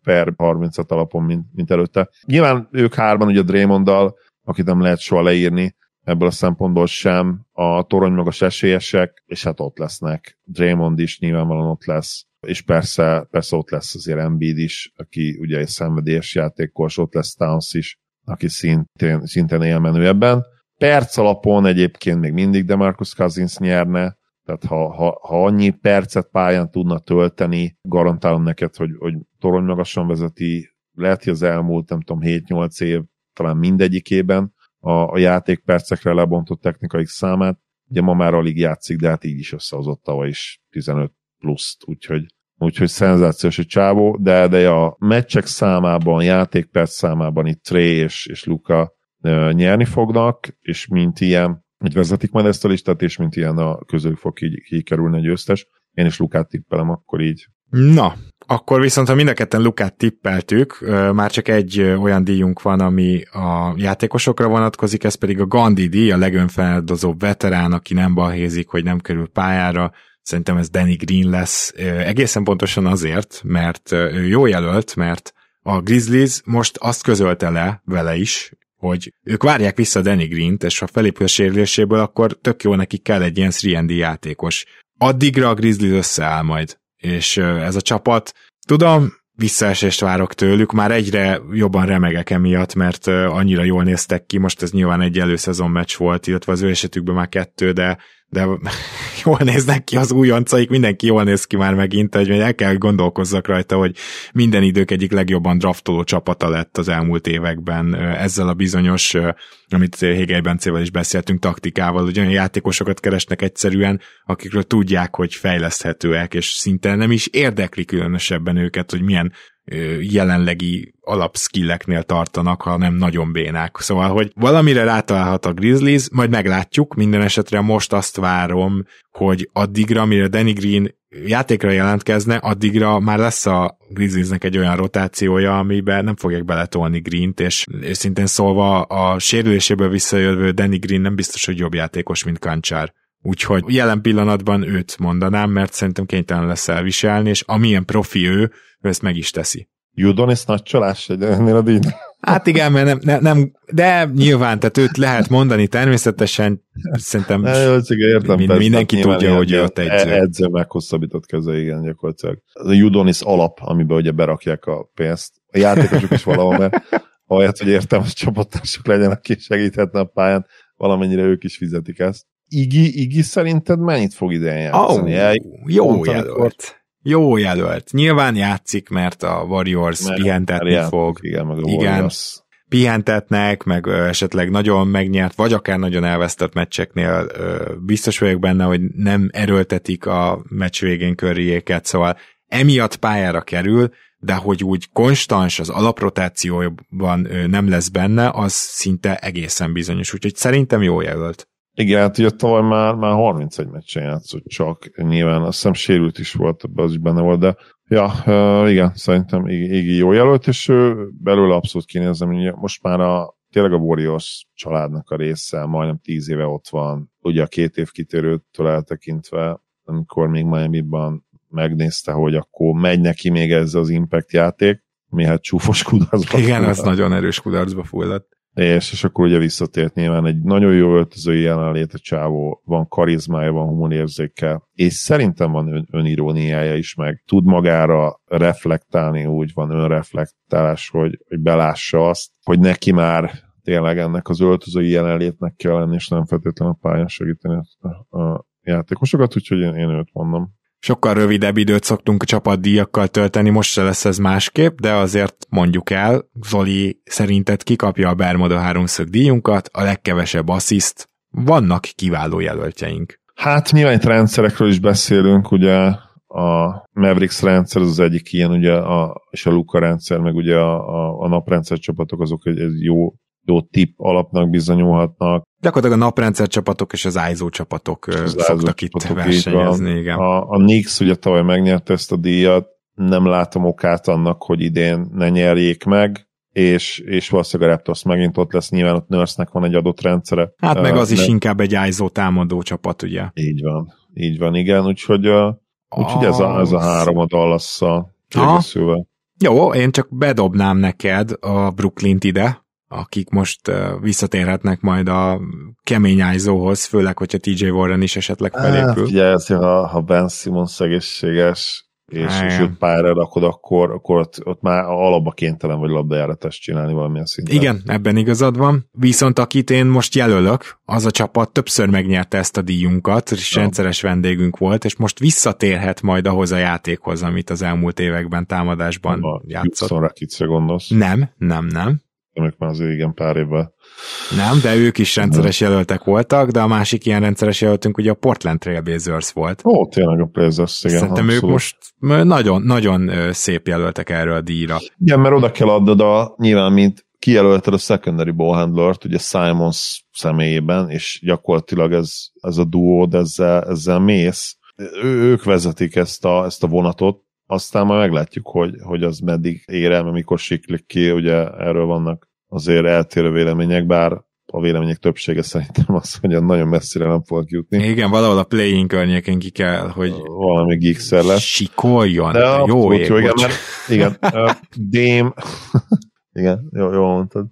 per 30 alapon, mint, mint előtte. Nyilván ők hárman, ugye Draymonddal, akit nem lehet soha leírni, ebből a szempontból sem a torony magas esélyesek, és hát ott lesznek. Draymond is nyilvánvalóan ott lesz, és persze, persze ott lesz azért Embiid is, aki ugye egy szenvedélyes játékos, ott lesz Towns is, aki szintén, szintén élmenő ebben. Perc alapon egyébként még mindig Demarcus Cousins nyerne, tehát ha, ha, ha annyi percet pályán tudna tölteni, garantálom neked, hogy, hogy torony magasan vezeti, lehet, hogy az elmúlt, nem tudom, 7-8 év talán mindegyikében a, a játékpercekre lebontott technikai számát. Ugye ma már alig játszik, de hát így is összehozott tavaly is 15 pluszt, úgyhogy úgyhogy szenzációs egy csávó, de, de a meccsek számában, játékperc számában itt Trey és, és Luka nyerni fognak, és mint ilyen, hogy vezetik majd ezt a listát, és mint ilyen a közül fog így, kikerülni a győztes. Én is Lukát tippelem akkor így. Na, akkor viszont, ha mind a ketten Lukát tippeltük, már csak egy olyan díjunk van, ami a játékosokra vonatkozik, ez pedig a Gandhi díj, a legönfeldozóbb veterán, aki nem balhézik, hogy nem kerül pályára, Szerintem ez Danny Green lesz, egészen pontosan azért, mert jó jelölt, mert a Grizzlies most azt közölte le vele is, hogy ők várják vissza Danny Green-t, és ha felépül a sérüléséből, akkor tök jó nekik kell egy ilyen 3 játékos. Addigra a Grizzlies összeáll majd, és ez a csapat, tudom, visszaesést várok tőlük, már egyre jobban remegek emiatt, mert annyira jól néztek ki, most ez nyilván egy előszezon meccs volt, illetve az ő esetükben már kettő, de de jól néznek ki az újoncaik, mindenki jól néz ki már megint, hogy el kell gondolkozzak rajta, hogy minden idők egyik legjobban draftoló csapata lett az elmúlt években ezzel a bizonyos, amit Hegel Bencével is beszéltünk, taktikával, hogy olyan játékosokat keresnek egyszerűen, akikről tudják, hogy fejleszthetőek, és szinte nem is érdekli különösebben őket, hogy milyen jelenlegi alapskilleknél tartanak, hanem nagyon bénák. Szóval, hogy valamire rátalálhat a Grizzlies, majd meglátjuk, minden esetre most azt várom, hogy addigra, mire Danny Green játékra jelentkezne, addigra már lesz a Grizzliesnek egy olyan rotációja, amiben nem fogják beletolni Green-t, és őszintén szólva a sérüléséből visszajövő Danny Green nem biztos, hogy jobb játékos, mint Kancsár. Úgyhogy jelen pillanatban őt mondanám, mert szerintem kénytelen lesz elviselni, és amilyen profi ő, ő ezt meg is teszi. Judonis nagy csalás ennél a díj. Hát igen, mert nem, nem, nem, de nyilván, tehát őt lehet mondani természetesen, szerintem Ne, értem, min- persze, mindenki tudja, hogy ő ott edző. Edző meghosszabbított keze, igen, gyakorlatilag. Az a Judonis alap, amiben ugye berakják a pénzt. A játékosok is valahol, mert ahelyett, hogy értelmes csapattársak legyen, aki segíthetne a pályán, valamennyire ők is fizetik ezt. Igi, Igi szerinted mennyit fog idején játszani? Oh, El- jó jelölt. Jó jelölt. Nyilván játszik, mert a Warriors mert- pihentetni mert fog. Igen, meg a Igen. Warriors. pihentetnek, meg ö, esetleg nagyon megnyert, vagy akár nagyon elvesztett meccseknél ö, biztos vagyok benne, hogy nem erőltetik a meccs végén körriéket, szóval emiatt pályára kerül, de hogy úgy konstans az alaprotációban ö, nem lesz benne, az szinte egészen bizonyos, úgyhogy szerintem jó jelölt. Igen, hát ugye tavaly már, már 31 meccsen játszott csak, nyilván azt hiszem sérült is volt, ebben az is benne volt, de ja, igen, szerintem Igi, jó jelölt, és ő belőle abszolút kinézem, ugye most már a tényleg a Warriors családnak a része, majdnem 10 éve ott van, ugye a két év kitérőtől eltekintve, amikor még Miami-ban megnézte, hogy akkor megy neki még ez az impact játék, mi hát csúfos kudarcba Igen, fulladt. az nagyon erős kudarcba fulladt. És, és akkor ugye visszatért nyilván egy nagyon jó öltözői jelenlét a csávó, van karizmája, van humorérzéke, és szerintem van ön, öniróniája is, meg tud magára reflektálni, úgy van önreflektálás, hogy, hogy belássa azt, hogy neki már tényleg ennek az öltözői jelenlétnek kell lenni, és nem feltétlenül a pályán segíteni a, a játékosokat, úgyhogy én, én őt mondom. Sokkal rövidebb időt szoktunk a csapatdíjakkal tölteni, most se lesz ez másképp, de azért mondjuk el, Zoli szerinted kikapja a Bermuda háromszög díjunkat, a legkevesebb assziszt, vannak kiváló jelöltjeink. Hát nyilván itt rendszerekről is beszélünk, ugye a Mavericks rendszer az, az egyik ilyen, ugye, a, és a Luka rendszer, meg ugye a, a, a naprendszer csapatok azok egy, egy jó, jó tip alapnak bizonyulhatnak. Gyakorlatilag a naprendszer csapatok és az ISO csapatok ö, az szoktak ISO itt csapatok, versenyezni, igen. A, a Knicks ugye tavaly megnyerte ezt a díjat, nem látom okát annak, hogy idén ne nyerjék meg, és, és valószínűleg a Raptors megint ott lesz, nyilván ott Nurse-nek van egy adott rendszere. Hát meg az is de- inkább egy ISO támadó csapat, ugye. Így van, így van, igen, úgyhogy, uh, úgyhogy ez, a, ez a három a kiegészülve. Jó, én csak bedobnám neked a Brooklyn-t ide, akik most visszatérhetnek majd a kemény ISO-hoz, főleg, hogyha TJ Warren is esetleg Hát, felépül. figyelj, ez, ha, ha Ben Simmons egészséges, és, és Igen. őt pályára rakod, akkor, akkor ott, ott már alapba kénytelen vagy labdajáratást csinálni valamilyen szinten. Igen, ebben igazad van. Viszont akit én most jelölök, az a csapat többször megnyerte ezt a díjunkat, és Ja. rendszeres vendégünk volt, és most visszatérhet majd ahhoz a játékhoz, amit az elmúlt években támadásban a játszott. Houston Rocketsre gondolsz, Nem, nem, nem. Ők már azért igen pár évvel. Nem, de ők is rendszeres jelöltek voltak, de a másik ilyen rendszeres jelöltünk ugye a Portland Trailblazers volt. Ó, tényleg a Blazers, igen. Szerintem ők most nagyon, nagyon szép jelöltek erről a díjra. Igen, mert oda kell adnod a, nyilván, mint kijelölted a secondary ballhandlert, ugye Simons személyében, és gyakorlatilag ez, ez a duód, ezzel, ezzel mész. Ő, ők vezetik ezt a, ezt a vonatot, aztán majd meglátjuk, hogy, hogy az meddig ér el, mikor siklik ki, ugye erről vannak azért eltérő vélemények, bár a vélemények többsége szerintem az, hogy nagyon messzire nem fogok jutni. Igen, valahol a playing környékén ki kell, hogy Valami geekszer lesz. sikoljon. De jó abszolút ég, jó, igen, mert, igen, Dém, igen, jó, jól mondtad,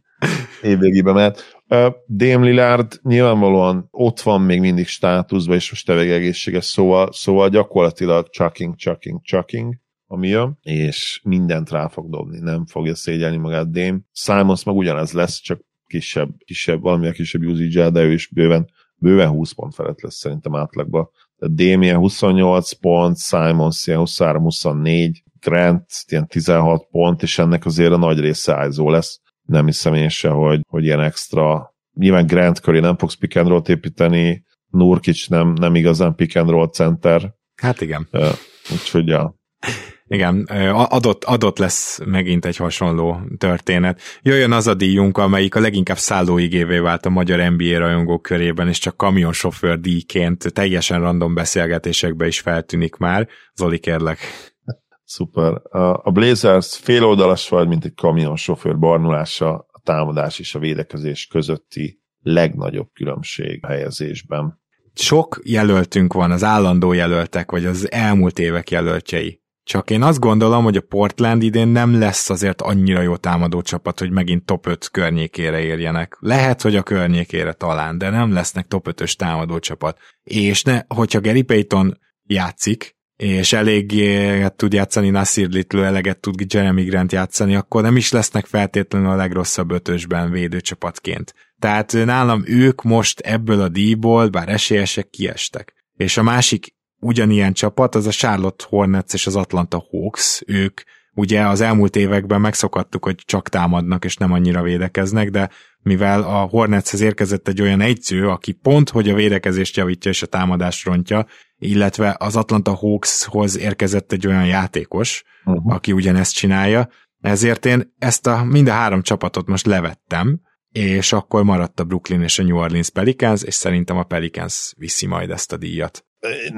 évvégébe mehet. Dame Lillard nyilvánvalóan ott van még mindig státuszban, és most tevég egészséges, szóval, szóval gyakorlatilag chucking, chucking, chucking, ami jön, és mindent rá fog dobni, nem fogja szégyelni magát Dame. Simons meg ugyanez lesz, csak kisebb, kisebb, valamilyen kisebb usage de ő is bőven, bőven 20 pont felett lesz szerintem átlagban. Tehát Dame ilyen 28 pont, Simons ilyen 23-24, Grant ilyen 16 pont, és ennek azért a nagy része ISO lesz. Nem hiszem én se, hogy, hogy ilyen extra. Nyilván Grant köré nem fogsz pick and roll építeni, Nurkic nem, nem igazán pick and roll center, Hát igen. uh, úgyhogy ja. Igen, adott, adott lesz megint egy hasonló történet. Jöjjön az a díjunk, amelyik a leginkább szállóigévé vált a magyar NBA rajongók körében, és csak kamionsofőr díjként teljesen random beszélgetésekbe is feltűnik már. Zoli, kérlek. Szuper. A Blazers féloldalas vagy, mint egy kamionsofőr barnulása, a támadás és a védekezés közötti legnagyobb különbség helyezésben. Sok jelöltünk van, az állandó jelöltek, vagy az elmúlt évek jelöltjei. Csak én azt gondolom, hogy a Portland idén nem lesz azért annyira jó támadó csapat, hogy megint top 5 környékére érjenek. Lehet, hogy a környékére talán, de nem lesznek top 5-ös támadó csapat. És ne, hogyha Gary Payton játszik, és eléggé tud játszani Nasir Little, eleget tud Jeremy Grant játszani, akkor nem is lesznek feltétlenül a legrosszabb ötösben védőcsapatként. Tehát nálam ők most ebből a díjból, bár esélyesek, kiestek. És a másik ugyanilyen csapat, az a Charlotte Hornets és az Atlanta Hawks, ők ugye az elmúlt években megszokattuk, hogy csak támadnak és nem annyira védekeznek, de mivel a Hornetshez érkezett egy olyan egyző, aki pont, hogy a védekezést javítja és a támadást rontja, illetve az Atlanta Hawkshoz érkezett egy olyan játékos, uh-huh. aki ugyanezt csinálja, ezért én ezt a mind a három csapatot most levettem, és akkor maradt a Brooklyn és a New Orleans Pelicans, és szerintem a Pelicans viszi majd ezt a díjat.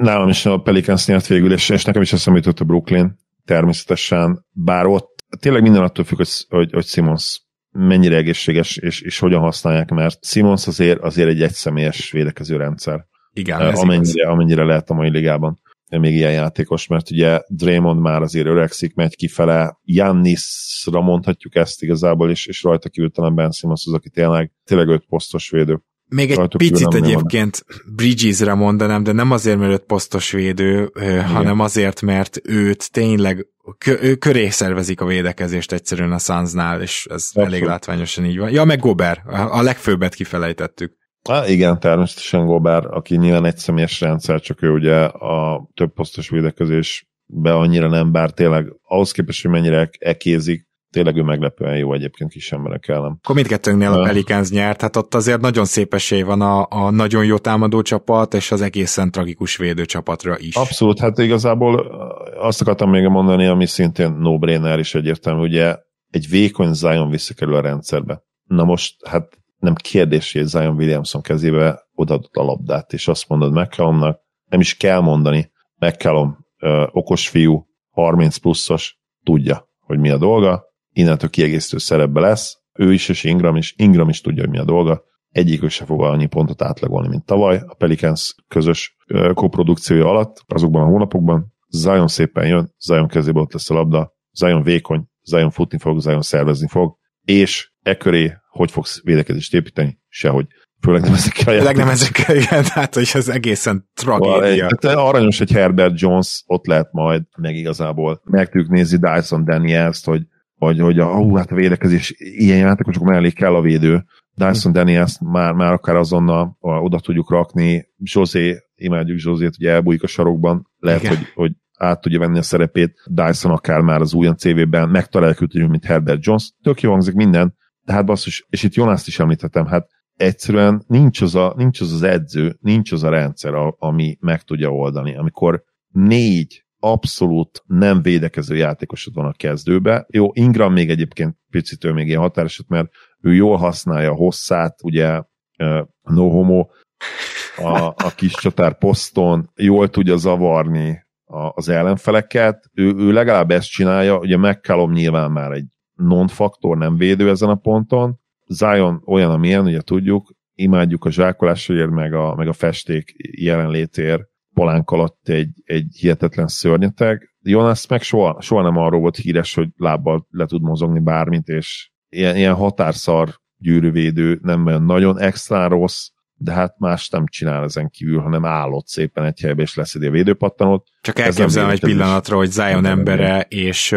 Nálam is a Pelicans nyert végül, és, és nekem is eszembe jutott a Brooklyn, természetesen, bár ott tényleg minden attól függ, hogy, hogy, hogy Simons mennyire egészséges, és, és hogyan használják, mert Simons azért, azért egy egyszemélyes védekező rendszer. Igen, ez amennyire, amennyire lehet a mai ligában még ilyen játékos, mert ugye Draymond már azért öregszik, megy kifele, Jannisra mondhatjuk ezt igazából, és, és rajta kívültelen Ben Simmons az, aki tényleg, tényleg öt posztos védő. Még egy Rajtuk picit egyébként Bridges-re mondanám, de nem azért, mert őt posztos védő, Igen. hanem azért, mert őt tényleg ő köré szervezik a védekezést egyszerűen a Sunsnál, és ez Abszolút. elég látványosan így van. Ja, meg Gober, a legfőbbet kifelejtettük. Há, igen, természetesen Gober, aki nyilván egy személyes rendszer, csak ő ugye a több posztos védekezésbe annyira nem, bár tényleg ahhoz képest, hogy mennyire ekézik, tényleg ő meglepően jó egyébként kis emberek ellen. Akkor mindkettőnknél a Pelicans nyert, hát ott azért nagyon szép esély van a, a nagyon jó támadó csapat, és az egészen tragikus védő csapatra is. Abszolút, hát igazából azt akartam még mondani, ami szintén no-brainer is egyértelmű, ugye egy vékony Zion visszakerül a rendszerbe. Na most, hát nem kérdés, hogy Zion Williamson kezébe odaadott a labdát, és azt mondod McCallumnak, nem is kell mondani, McCallum okos fiú, 30 pluszos, tudja, hogy mi a dolga, innentől kiegészítő szerepbe lesz, ő is és Ingram is, Ingram is tudja, hogy mi a dolga, egyikük se fog annyi pontot átlagolni, mint tavaly. A Pelicans közös koprodukciója alatt, azokban a hónapokban Zion szépen jön, Zion kezébe ott lesz a labda, Zion vékony, Zion futni fog, Zion szervezni fog, és e köré hogy fogsz védekezést építeni? Sehogy. Főleg nem ezekkel a Főleg nem ezekkel, igen, tehát hogy ez egészen tragédia. Tehát aranyos, hogy Herbert Jones ott lehet majd, meg igazából meg tudjuk nézni Dyson Daniels-t, hogy hogy, hogy a, hú, hát a védekezés ilyen játékosok mellé kell a védő. Dyson Daniels már, már akár azonnal oda tudjuk rakni. José, imádjuk Josét, hogy elbújik a sarokban, lehet, hogy, hogy át tudja venni a szerepét. Dyson akár már az újon CV-ben megtaláljuk, mint Herbert Jones. Tök jó hangzik minden, de hát basszus, és itt Jonászt is említettem, hát egyszerűen nincs az, a, nincs az az edző, nincs az a rendszer, a, ami meg tudja oldani. Amikor négy abszolút nem védekező játékosod van a kezdőbe. Jó, Ingram még egyébként picit ő még ilyen határozott, mert ő jól használja a hosszát, ugye no homo, a, a kis csatár poszton, jól tudja zavarni a, az ellenfeleket, ő, ő legalább ezt csinálja, ugye McCallum nyilván már egy non-faktor, nem védő ezen a ponton. Zion olyan, amilyen, ugye tudjuk, imádjuk a zsákolásért, meg a, meg a festék jelenlétért palánk alatt egy, egy hihetetlen szörnyeteg. Jonas meg soha, soha nem arról volt híres, hogy lábbal le tud mozogni bármit, és ilyen, ilyen határszar gyűrűvédő, nem olyan nagyon extra rossz, de hát más nem csinál ezen kívül, hanem állott szépen egy helybe, és leszedi a védőpattanót. Csak elképzelem egy pillanatra, hogy Zion embere és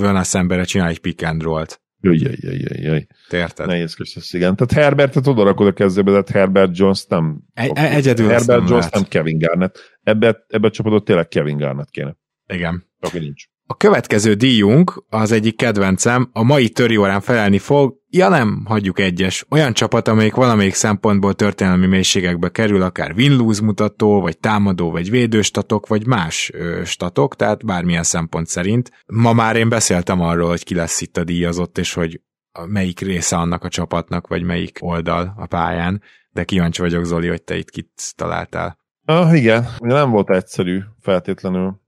Jonas embere csinál egy pick and roll-t. Jaj, jaj, jaj, jaj. Érted? Nehézkes ez, igen. Tehát Herbertet oda rakod a kezdőbe, de hát Herbert Jones nem... Egy, egyedül Herbert Jones nem Kevin Garnett. Ebbe, ebbe a csapatot tényleg Kevin Garnett kéne. Igen. Aki nincs. A következő díjunk, az egyik kedvencem, a mai órán felelni fog, ja nem, hagyjuk egyes, olyan csapat, amelyik valamelyik szempontból történelmi mélységekbe kerül, akár win-lose mutató, vagy támadó, vagy védőstatok, vagy más ö, statok, tehát bármilyen szempont szerint. Ma már én beszéltem arról, hogy ki lesz itt a díjazott, és hogy melyik része annak a csapatnak, vagy melyik oldal a pályán, de kíváncsi vagyok, Zoli, hogy te itt kit találtál. Ah, igen, nem volt egyszerű feltétlenül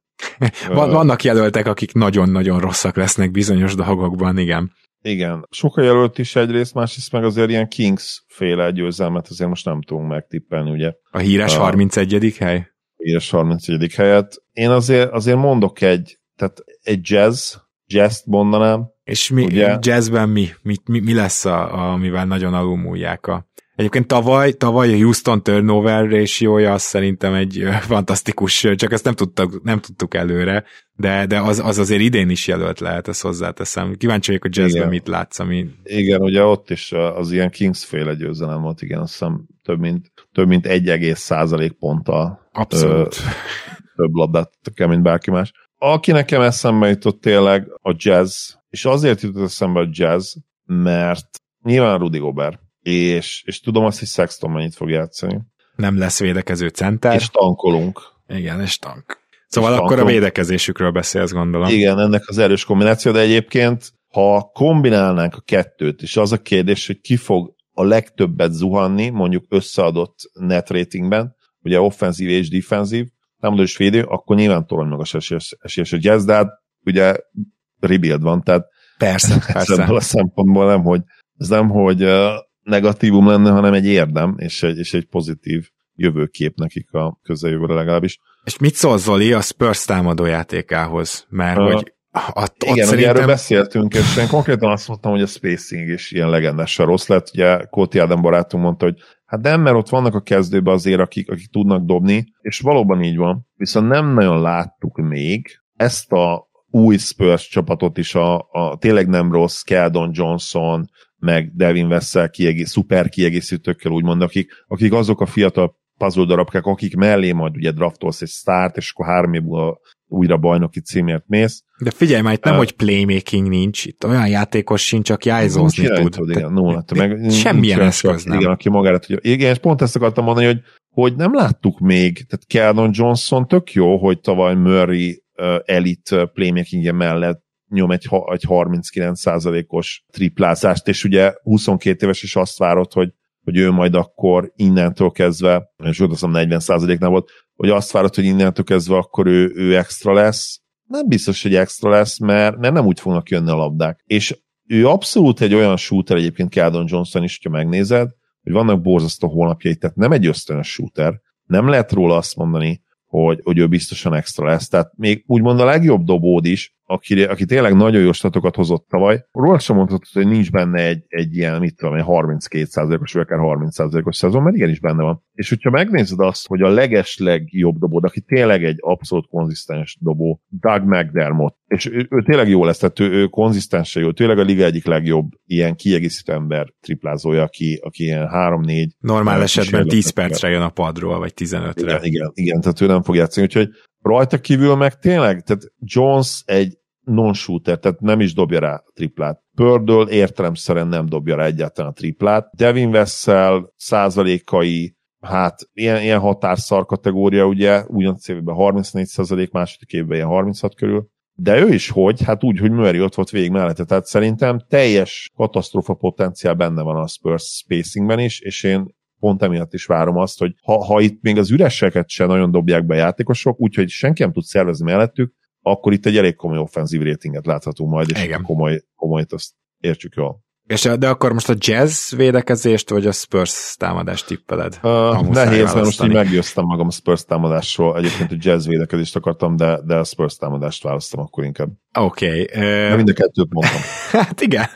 Vannak jelöltek, akik nagyon-nagyon rosszak lesznek bizonyos dolgokban, igen. Igen. Soka jelölt is egyrészt, másrészt meg azért ilyen Kings féle győzelmet azért most nem tudunk megtippelni, ugye. A híres a 31. hely? A híres 31. helyet. Én azért, azért mondok egy, tehát egy jazz, jazz mondanám. És mi, ugye? jazzben mi? Mi, mi, mi lesz, a, amivel nagyon alulmúlják a Egyébként tavaly, tavaly a Houston turnover ratio azt szerintem egy fantasztikus, csak ezt nem tudtuk, nem tudtuk előre, de, de az, az azért idén is jelölt lehet, ezt hozzáteszem. Kíváncsi vagyok a jazzben mit látsz, ami... Igen, ugye ott is az ilyen Kings féle győzelem volt, igen, azt hiszem több mint, több mint 1, százalék ponttal Abszolút. Ö, több labdát kell, mint bárki más. Aki nekem eszembe jutott tényleg a jazz, és azért jutott eszembe a jazz, mert nyilván Rudy Gobert és, és tudom azt, hogy Sexton mennyit fog játszani. Nem lesz védekező center. És tankolunk. Igen, és tank. Szóval és akkor tankolunk. a védekezésükről beszélsz, gondolom. Igen, ennek az erős kombináció, de egyébként, ha kombinálnánk a kettőt, és az a kérdés, hogy ki fog a legtöbbet zuhanni, mondjuk összeadott net ratingben, ugye offenzív és defenzív, nem is védő, akkor nyilván torony magas esélyes, esélyes a jazz, de hát ugye rebuild van, tehát persze, persze. a szempontból nem, hogy ez nem, hogy negatívum lenne, hanem egy érdem, és egy, és egy pozitív jövőkép nekik a közeljövőre legalábbis. És mit szól Zoli a Spurs támadójátékához? Mert uh, hogy ott, igen, ott szerintem... erről beszéltünk, és én konkrétan azt mondtam, hogy a spacing is ilyen legendással rossz lett. Ugye Kóti Ádám barátunk mondta, hogy hát nem, mert ott vannak a kezdőben azért, akik, akik tudnak dobni, és valóban így van. Viszont nem nagyon láttuk még ezt a új Spurs csapatot is, a, a tényleg nem rossz Keldon Johnson, meg Devin Vessel kiegész, szuper kiegészítőkkel úgymond, akik, akik azok a fiatal puzzle darabkák, akik mellé majd ugye draftolsz egy start, és akkor három év újra bajnoki címért mész. De figyelj már, itt nem, uh, hogy playmaking nincs, itt olyan játékos sincs, aki ájzózni tud. tud igen, nulla, hát meg semmilyen eszköz nem. Igen, aki magára tudja. Igen, és pont ezt akartam mondani, hogy, hogy nem láttuk még, tehát Keldon Johnson tök jó, hogy tavaly Murray uh, elit playmaking mellett nyom egy, egy 39%-os triplázást, és ugye 22 éves is azt várott, hogy, hogy ő majd akkor innentől kezdve, és ott azt 40%-nál volt, hogy azt várott, hogy innentől kezdve akkor ő, ő extra lesz. Nem biztos, hogy extra lesz, mert, mert nem úgy fognak jönni a labdák. És ő abszolút egy olyan shooter egyébként Keldon Johnson is, hogyha megnézed, hogy vannak borzasztó hónapjai, tehát nem egy ösztönös shooter, nem lehet róla azt mondani, hogy, hogy ő biztosan extra lesz. Tehát még úgymond a legjobb dobód is, aki, aki tényleg nagyon jó statokat hozott tavaly, róla sem mondhatod, hogy nincs benne egy, egy ilyen, mit tudom, egy 32%-os, vagy akár 30%-os szezon, mert igenis benne van. És hogyha megnézed azt, hogy a leges legjobb dobód, aki tényleg egy abszolút konzisztens dobó, Doug McDermott, és ő, ő tényleg jó lesz, tehát ő, ő konzisztensen jó, tényleg a liga egyik legjobb ilyen kiegészítő ember triplázója, aki, aki ilyen 3-4. Normál esetben 10 percre jön a padról, vagy 15-re. Igen, igen, igen, tehát ő nem fog játszani, úgyhogy rajta kívül meg tényleg, tehát Jones egy non-shooter, tehát nem is dobja rá a triplát. Pördől értelemszerűen nem dobja rá egyáltalán a triplát. Devin Vessel százalékai, hát ilyen, ilyen határszar kategória, ugye, ugyanaz évben 34 százalék, második évben ilyen 36 körül. De ő is hogy? Hát úgy, hogy Murray ott volt végig mellette. Tehát szerintem teljes katasztrófa potenciál benne van a Spurs spacingben is, és én pont emiatt is várom azt, hogy ha, ha itt még az üreseket se nagyon dobják be a játékosok, úgyhogy senki nem tud szervezni mellettük, akkor itt egy elég komoly offenzív ratinget láthatunk majd, és Igen. komoly, komolyt azt értsük jól. És de akkor most a jazz védekezést, vagy a Spurs támadást tippeled? Uh, nehéz, mert most így meggyőztem magam a Spurs támadásról. Egyébként a jazz védekezést akartam, de, de a Spurs támadást választom akkor inkább. Oké. Okay, uh... mind a kettőt mondtam. hát igen.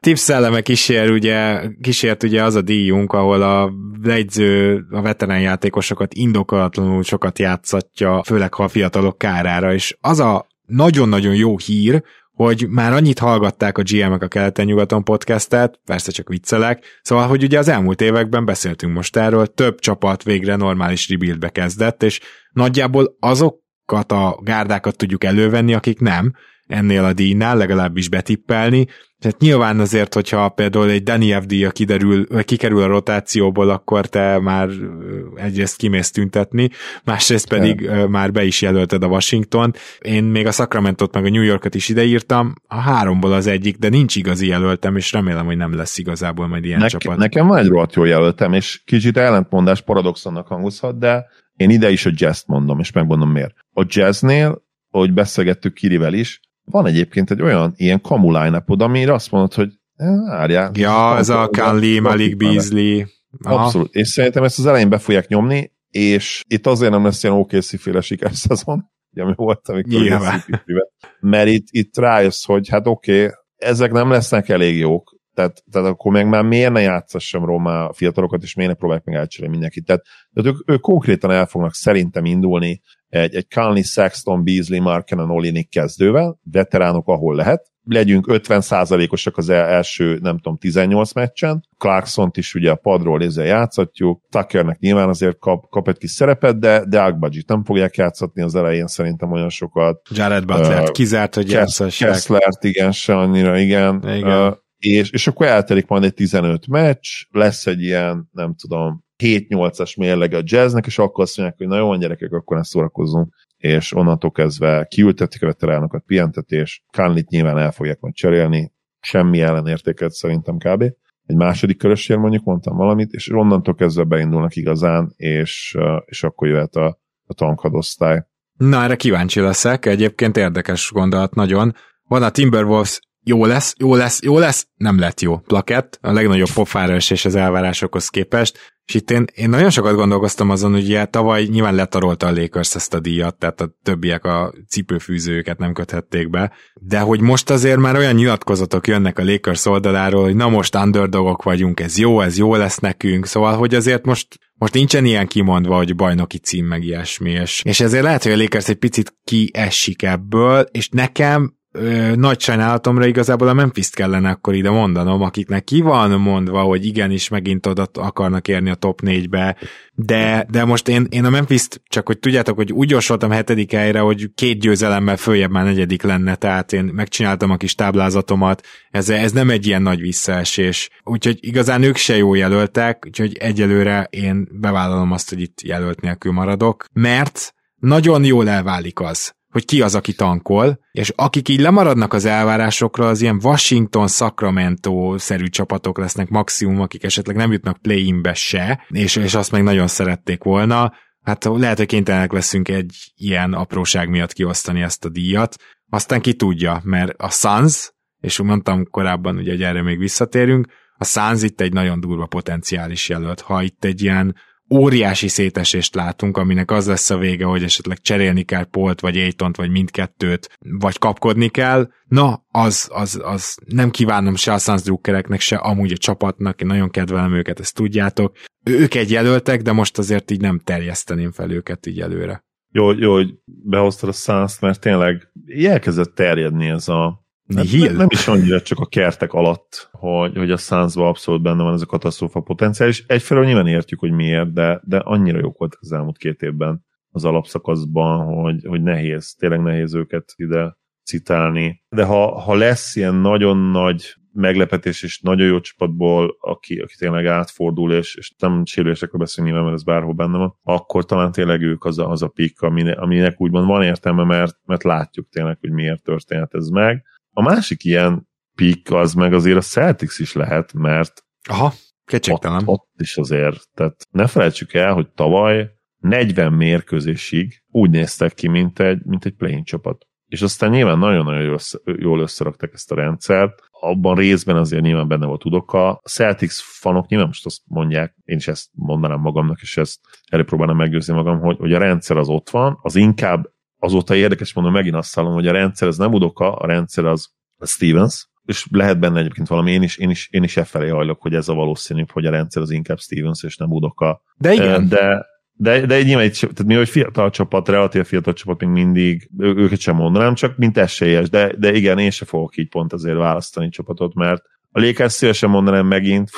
Tips szelleme kísér, ugye, kísért ugye az a díjunk, ahol a legyző a veterán játékosokat indokolatlanul sokat játszatja, főleg ha a fiatalok kárára, és az a nagyon-nagyon jó hír, hogy már annyit hallgatták a GM-ek a keleten-nyugaton podcastet, persze csak viccelek, szóval, hogy ugye az elmúlt években beszéltünk most erről, több csapat végre normális rebuildbe kezdett, és nagyjából azok azokat a gárdákat tudjuk elővenni, akik nem ennél a díjnál, legalábbis betippelni. Tehát nyilván azért, hogyha például egy Danny FD kiderül, kikerül a rotációból, akkor te már egyrészt kimész tüntetni, másrészt pedig ja. már be is jelölted a Washington. Én még a Sacramento-t meg a New Yorkot is ideírtam, a háromból az egyik, de nincs igazi jelöltem, és remélem, hogy nem lesz igazából majd ilyen Nek- csapat. Nekem van egy rohadt jó jelöltem, és kicsit ellentmondás paradoxonnak hangozhat, de én ide is a jazz mondom, és megmondom miért. A jazznél, ahogy beszélgettük Kirivel is, van egyébként egy olyan ilyen kamu line amire azt mondod, hogy várjál. Ja, ez a Conley, Malik Beasley. Abszolút. És szerintem ezt az elején be fogják nyomni, és itt azért nem lesz ilyen OKC féle sikerszezon, ugye ami volt, amikor mert itt, itt rájössz, hogy hát oké, okay, ezek nem lesznek elég jók, tehát, tehát akkor meg már miért ne játszassam Roma a fiatalokat, és miért ne próbálják meg elcserélni mindenkit. Tehát, tehát ők, ők konkrétan el fognak szerintem indulni egy, egy Conley, Sexton, Beasley, Markenen, Olinik kezdővel, veteránok, ahol lehet, legyünk 50%-osak az első, nem tudom, 18 meccsen. Clarkson-t is ugye a padról ezzel játszatjuk. Tuckernek nyilván azért kap, kap egy kis szerepet, de, de Agbadzsit nem fogják játszatni az elején szerintem olyan sokat. Jared Butler uh, kizárt, hogy játszassák. Kesslert, igen, se annyira, igen. igen. Uh, és, és akkor eltelik majd egy 15 meccs, lesz egy ilyen, nem tudom, 7-8-as mérleg a jazznek, és akkor azt mondják, hogy na jó, van gyerekek, akkor ezt szórakozzunk, és onnantól kezdve kiültetik a veteránokat, pihentetés, Kánlit nyilván el fogják majd cserélni, semmi ellenértéket szerintem kb. Egy második körössér mondjuk mondtam valamit, és onnantól kezdve beindulnak igazán, és, és akkor jöhet a, a tankhadosztály. Na, erre kíváncsi leszek, egyébként érdekes gondolat nagyon. Van a Timberwolves jó lesz, jó lesz, jó lesz, nem lett jó. Plakett, a legnagyobb pofára és az elvárásokhoz képest, és itt én, én nagyon sokat gondolkoztam azon, hogy ugye tavaly nyilván letarolta a Lakers ezt a díjat, tehát a többiek a cipőfűzőket nem köthették be, de hogy most azért már olyan nyilatkozatok jönnek a Lakers oldaláról, hogy na most underdogok vagyunk, ez jó, ez jó lesz nekünk, szóval hogy azért most most nincsen ilyen kimondva, hogy bajnoki cím meg ilyesmi, és, és ezért lehet, hogy a Lakers egy picit kiesik ebből, és nekem ö, nagy sajnálatomra igazából a memphis kellene akkor ide mondanom, akiknek ki van mondva, hogy igenis megint oda akarnak érni a top 4-be, de, de most én, én a memphis csak hogy tudjátok, hogy úgy jósoltam hetedik helyre, hogy két győzelemmel följebb már negyedik lenne, tehát én megcsináltam a kis táblázatomat, ez, ez nem egy ilyen nagy visszaesés, úgyhogy igazán ők se jó jelöltek, úgyhogy egyelőre én bevállalom azt, hogy itt jelölt nélkül maradok, mert nagyon jól elválik az, hogy ki az, aki tankol, és akik így lemaradnak az elvárásokra, az ilyen Washington, Sacramento-szerű csapatok lesznek maximum, akik esetleg nem jutnak play-inbe se, és, és azt meg nagyon szerették volna. Hát lehet, hogy kénytelenek leszünk egy ilyen apróság miatt kiosztani ezt a díjat. Aztán ki tudja, mert a Suns, és mondtam korábban, ugye, hogy erre még visszatérünk, a Suns itt egy nagyon durva potenciális jelölt. Ha itt egy ilyen óriási szétesést látunk, aminek az lesz a vége, hogy esetleg cserélni kell Polt, vagy Aitont, vagy mindkettőt, vagy kapkodni kell, na, az, az, az nem kívánom se a Suns drukkereknek, se amúgy a csapatnak, én nagyon kedvelem őket, ezt tudjátok. Ők egy jelöltek, de most azért így nem terjeszteném fel őket így előre. Jó, jó hogy behoztad a suns mert tényleg elkezdett terjedni ez a Hát nem, nem is annyira csak a kertek alatt, hogy, hogy a Sunsban abszolút benne van ez a katasztrófa potenciál, és egyfelől nyilván értjük, hogy miért, de, de annyira jók volt az elmúlt két évben az alapszakaszban, hogy, hogy nehéz, tényleg nehéz őket ide citálni. De ha, ha lesz ilyen nagyon nagy meglepetés és nagyon jó csapatból, aki, aki tényleg átfordul, és, és nem sérülésekről beszélni, mert ez bárhol benne van, akkor talán tényleg ők az a, az a pik, aminek, aminek úgymond van értelme, mert, mert látjuk tényleg, hogy miért történt ez meg. A másik ilyen pik az meg azért a Celtics is lehet, mert Aha, kétségtelen. Ott, ott is azért, tehát ne felejtsük el, hogy tavaly 40 mérkőzésig úgy néztek ki, mint egy, mint egy play csapat. És aztán nyilván nagyon-nagyon jól, jól összeraktak ezt a rendszert. Abban részben azért nyilván benne volt Udoka. A Celtics fanok nyilván most azt mondják, én is ezt mondanám magamnak, és ezt előpróbálnám meggyőzni magam, hogy, hogy a rendszer az ott van, az inkább azóta érdekes mondom, megint azt hallom, hogy a rendszer az nem Udoka, a rendszer az a Stevens, és lehet benne egyébként valami, én is, én is, én is e felé hajlok, hogy ez a valószínűbb, hogy a rendszer az inkább Stevens, és nem Udoka. De igen. De, de, de nyilván egy, tehát mi, hogy fiatal csapat, relatív fiatal csapat még mindig, ő, őket sem mondanám, csak mint esélyes, de, de igen, én se fogok így pont azért választani csapatot, mert a Lakers szívesen mondanám megint,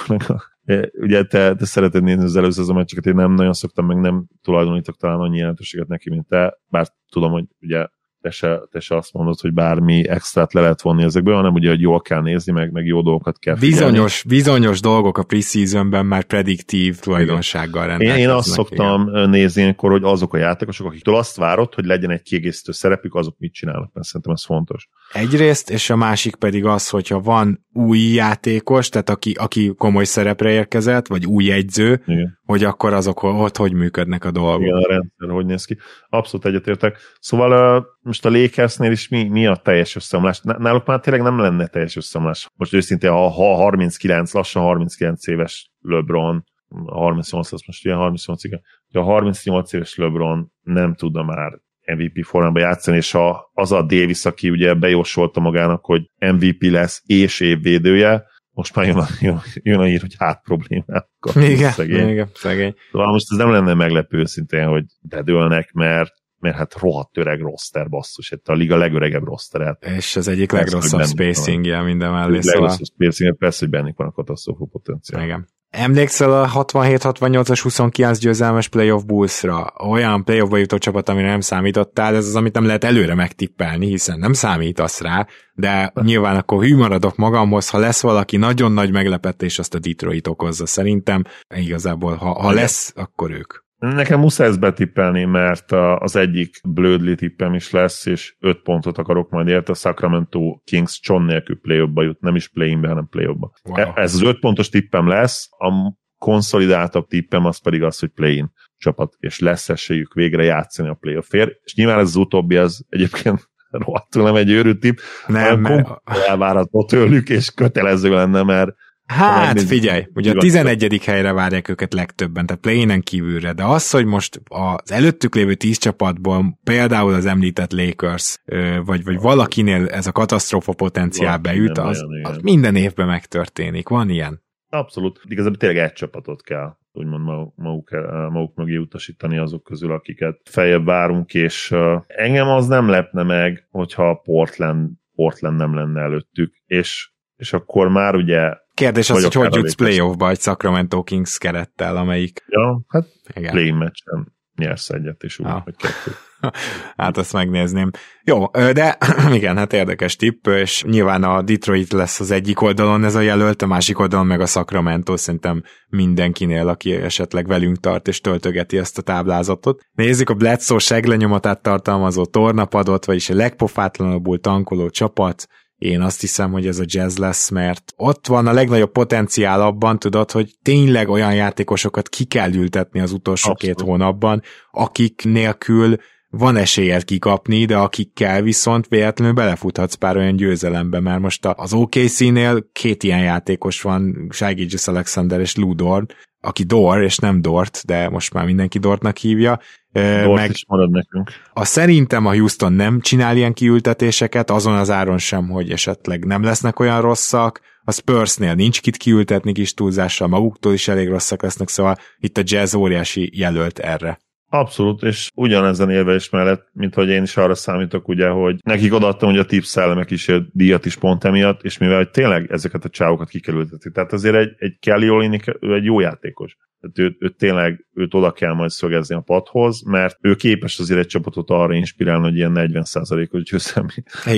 Ugye te, te szereted nézni az előző meccseket, én nem nagyon szoktam, meg nem tulajdonítok talán annyi jelentőséget neki, mint te, bár tudom, hogy ugye te se, te se azt mondod, hogy bármi extrát le lehet vonni ezekből, hanem ugye, hogy jól kell nézni, meg, meg jó dolgokat kell figyelni. Bizonyos, bizonyos dolgok a preseasonben már prediktív tulajdonsággal rendelkeznek. Én, én azt szoktam igen. nézni ilyenkor, hogy azok a játékosok, akiktől azt várod, hogy legyen egy kiegészítő szerepük, azok mit csinálnak, mert szerintem ez fontos. Egyrészt, és a másik pedig az, hogyha van új játékos, tehát aki, aki komoly szerepre érkezett, vagy új egyző, Igen. hogy akkor azok ott hogy működnek a dolgok. Igen, a rendszer hogy néz ki. Abszolút egyetértek. Szóval uh, most a Lakersnél is mi, mi a teljes összeomlás? Náluk már tényleg nem lenne teljes összeomlás. Most őszintén, ha, ha 39, lassan 39 éves LeBron, 38 az most ilyen 38 igen, a 38 éves LeBron nem tudna már MVP formában játszani, és a, az a Davis, aki ugye bejósolta magának, hogy MVP lesz és évvédője, most már jön a, jön, jön a ír, hogy hát problémákkal. Igen, szegény. igen, szegény. Szóval most ez nem lenne meglepő szintén, hogy bedőlnek, mert mert hát rohadt öreg roster basszus, itt a liga legöregebb roster. És az egyik legrosszabb spacingje minden mellé. Szóval... Legrosszabb spacingje, persze, hogy bennük van a katasztrófa potenciál. Igen. Emlékszel a 67-68-as 29 győzelmes playoff Bullsra? Olyan playoffba jutó csapat, amire nem számítottál, ez az, amit nem lehet előre megtippelni, hiszen nem számítasz rá, de nyilván akkor hű maradok magamhoz, ha lesz valaki nagyon nagy meglepetés, azt a Detroit okozza szerintem. Igazából, ha, ha lesz, akkor ők. Nekem muszáj ezt betippelni, mert az egyik blödli tippem is lesz, és öt pontot akarok majd érte, a Sacramento Kings John nélkül play jut, nem is play-inbe, hanem play wow. E, ez az öt pontos tippem lesz, a konszolidáltabb tippem az pedig az, hogy play-in csapat, és lesz esélyük végre játszani a playoffért, és nyilván ez az utóbbi, az egyébként rohadtul nem egy őrült tipp, nem, mert... elvárható tőlük, és kötelező lenne, mert Hát figyelj, ugye a 11. helyre várják őket legtöbben, tehát play kívülre, de az, hogy most az előttük lévő 10 csapatból például az említett Lakers, vagy, vagy valakinél ez a katasztrófa potenciál beüt, az, az minden évben megtörténik. Van ilyen? Abszolút. Igazából tényleg egy csapatot kell úgymond maguk, maguk, maguk mögé utasítani azok közül, akiket feljebb várunk, és engem az nem lepne meg, hogyha Portland, Portland nem lenne előttük, és és akkor már ugye... Kérdés az, hogy hogy jutsz playoffba egy Sacramento Kings kerettel, amelyik... Ja, hát Igen. play meccsen nyersz egyet, és úgy, ah. hogy kettő. hát azt megnézném. Jó, de igen, hát érdekes tipp, és nyilván a Detroit lesz az egyik oldalon ez a jelölt, a másik oldalon meg a Sacramento, szerintem mindenkinél, aki esetleg velünk tart és töltögeti ezt a táblázatot. Nézzük a Bledsoe seglenyomatát tartalmazó tornapadot, vagyis a legpofátlanabbul tankoló csapat, én azt hiszem, hogy ez a jazz lesz, mert ott van a legnagyobb potenciál abban, tudod, hogy tényleg olyan játékosokat ki kell ültetni az utolsó Abszolút. két hónapban, akik nélkül van esélyed kikapni, de akikkel viszont véletlenül belefuthatsz pár olyan győzelembe, mert most az OKC-nél két ilyen játékos van, Shai Alexander és Ludor, aki Dor, és nem Dort, de most már mindenki Dortnak hívja. Dort meg is marad nekünk. A szerintem a Houston nem csinál ilyen kiültetéseket, azon az áron sem, hogy esetleg nem lesznek olyan rosszak, a Spursnél nincs kit kiültetni kis túlzással, maguktól is elég rosszak lesznek, szóval itt a jazz óriási jelölt erre. Abszolút, és ugyanezen is mellett, mint hogy én is arra számítok, ugye, hogy nekik odaadtam hogy a tips szellemek is a díjat is pont emiatt, és mivel hogy tényleg ezeket a csávokat kikerülteti. Tehát azért egy, egy Kelly Olinik, ő egy jó játékos. Tehát őt, őt tényleg őt oda kell majd szögezni a padhoz, mert ő képes azért egy csapatot arra inspirálni, hogy ilyen 40%-os győzelmi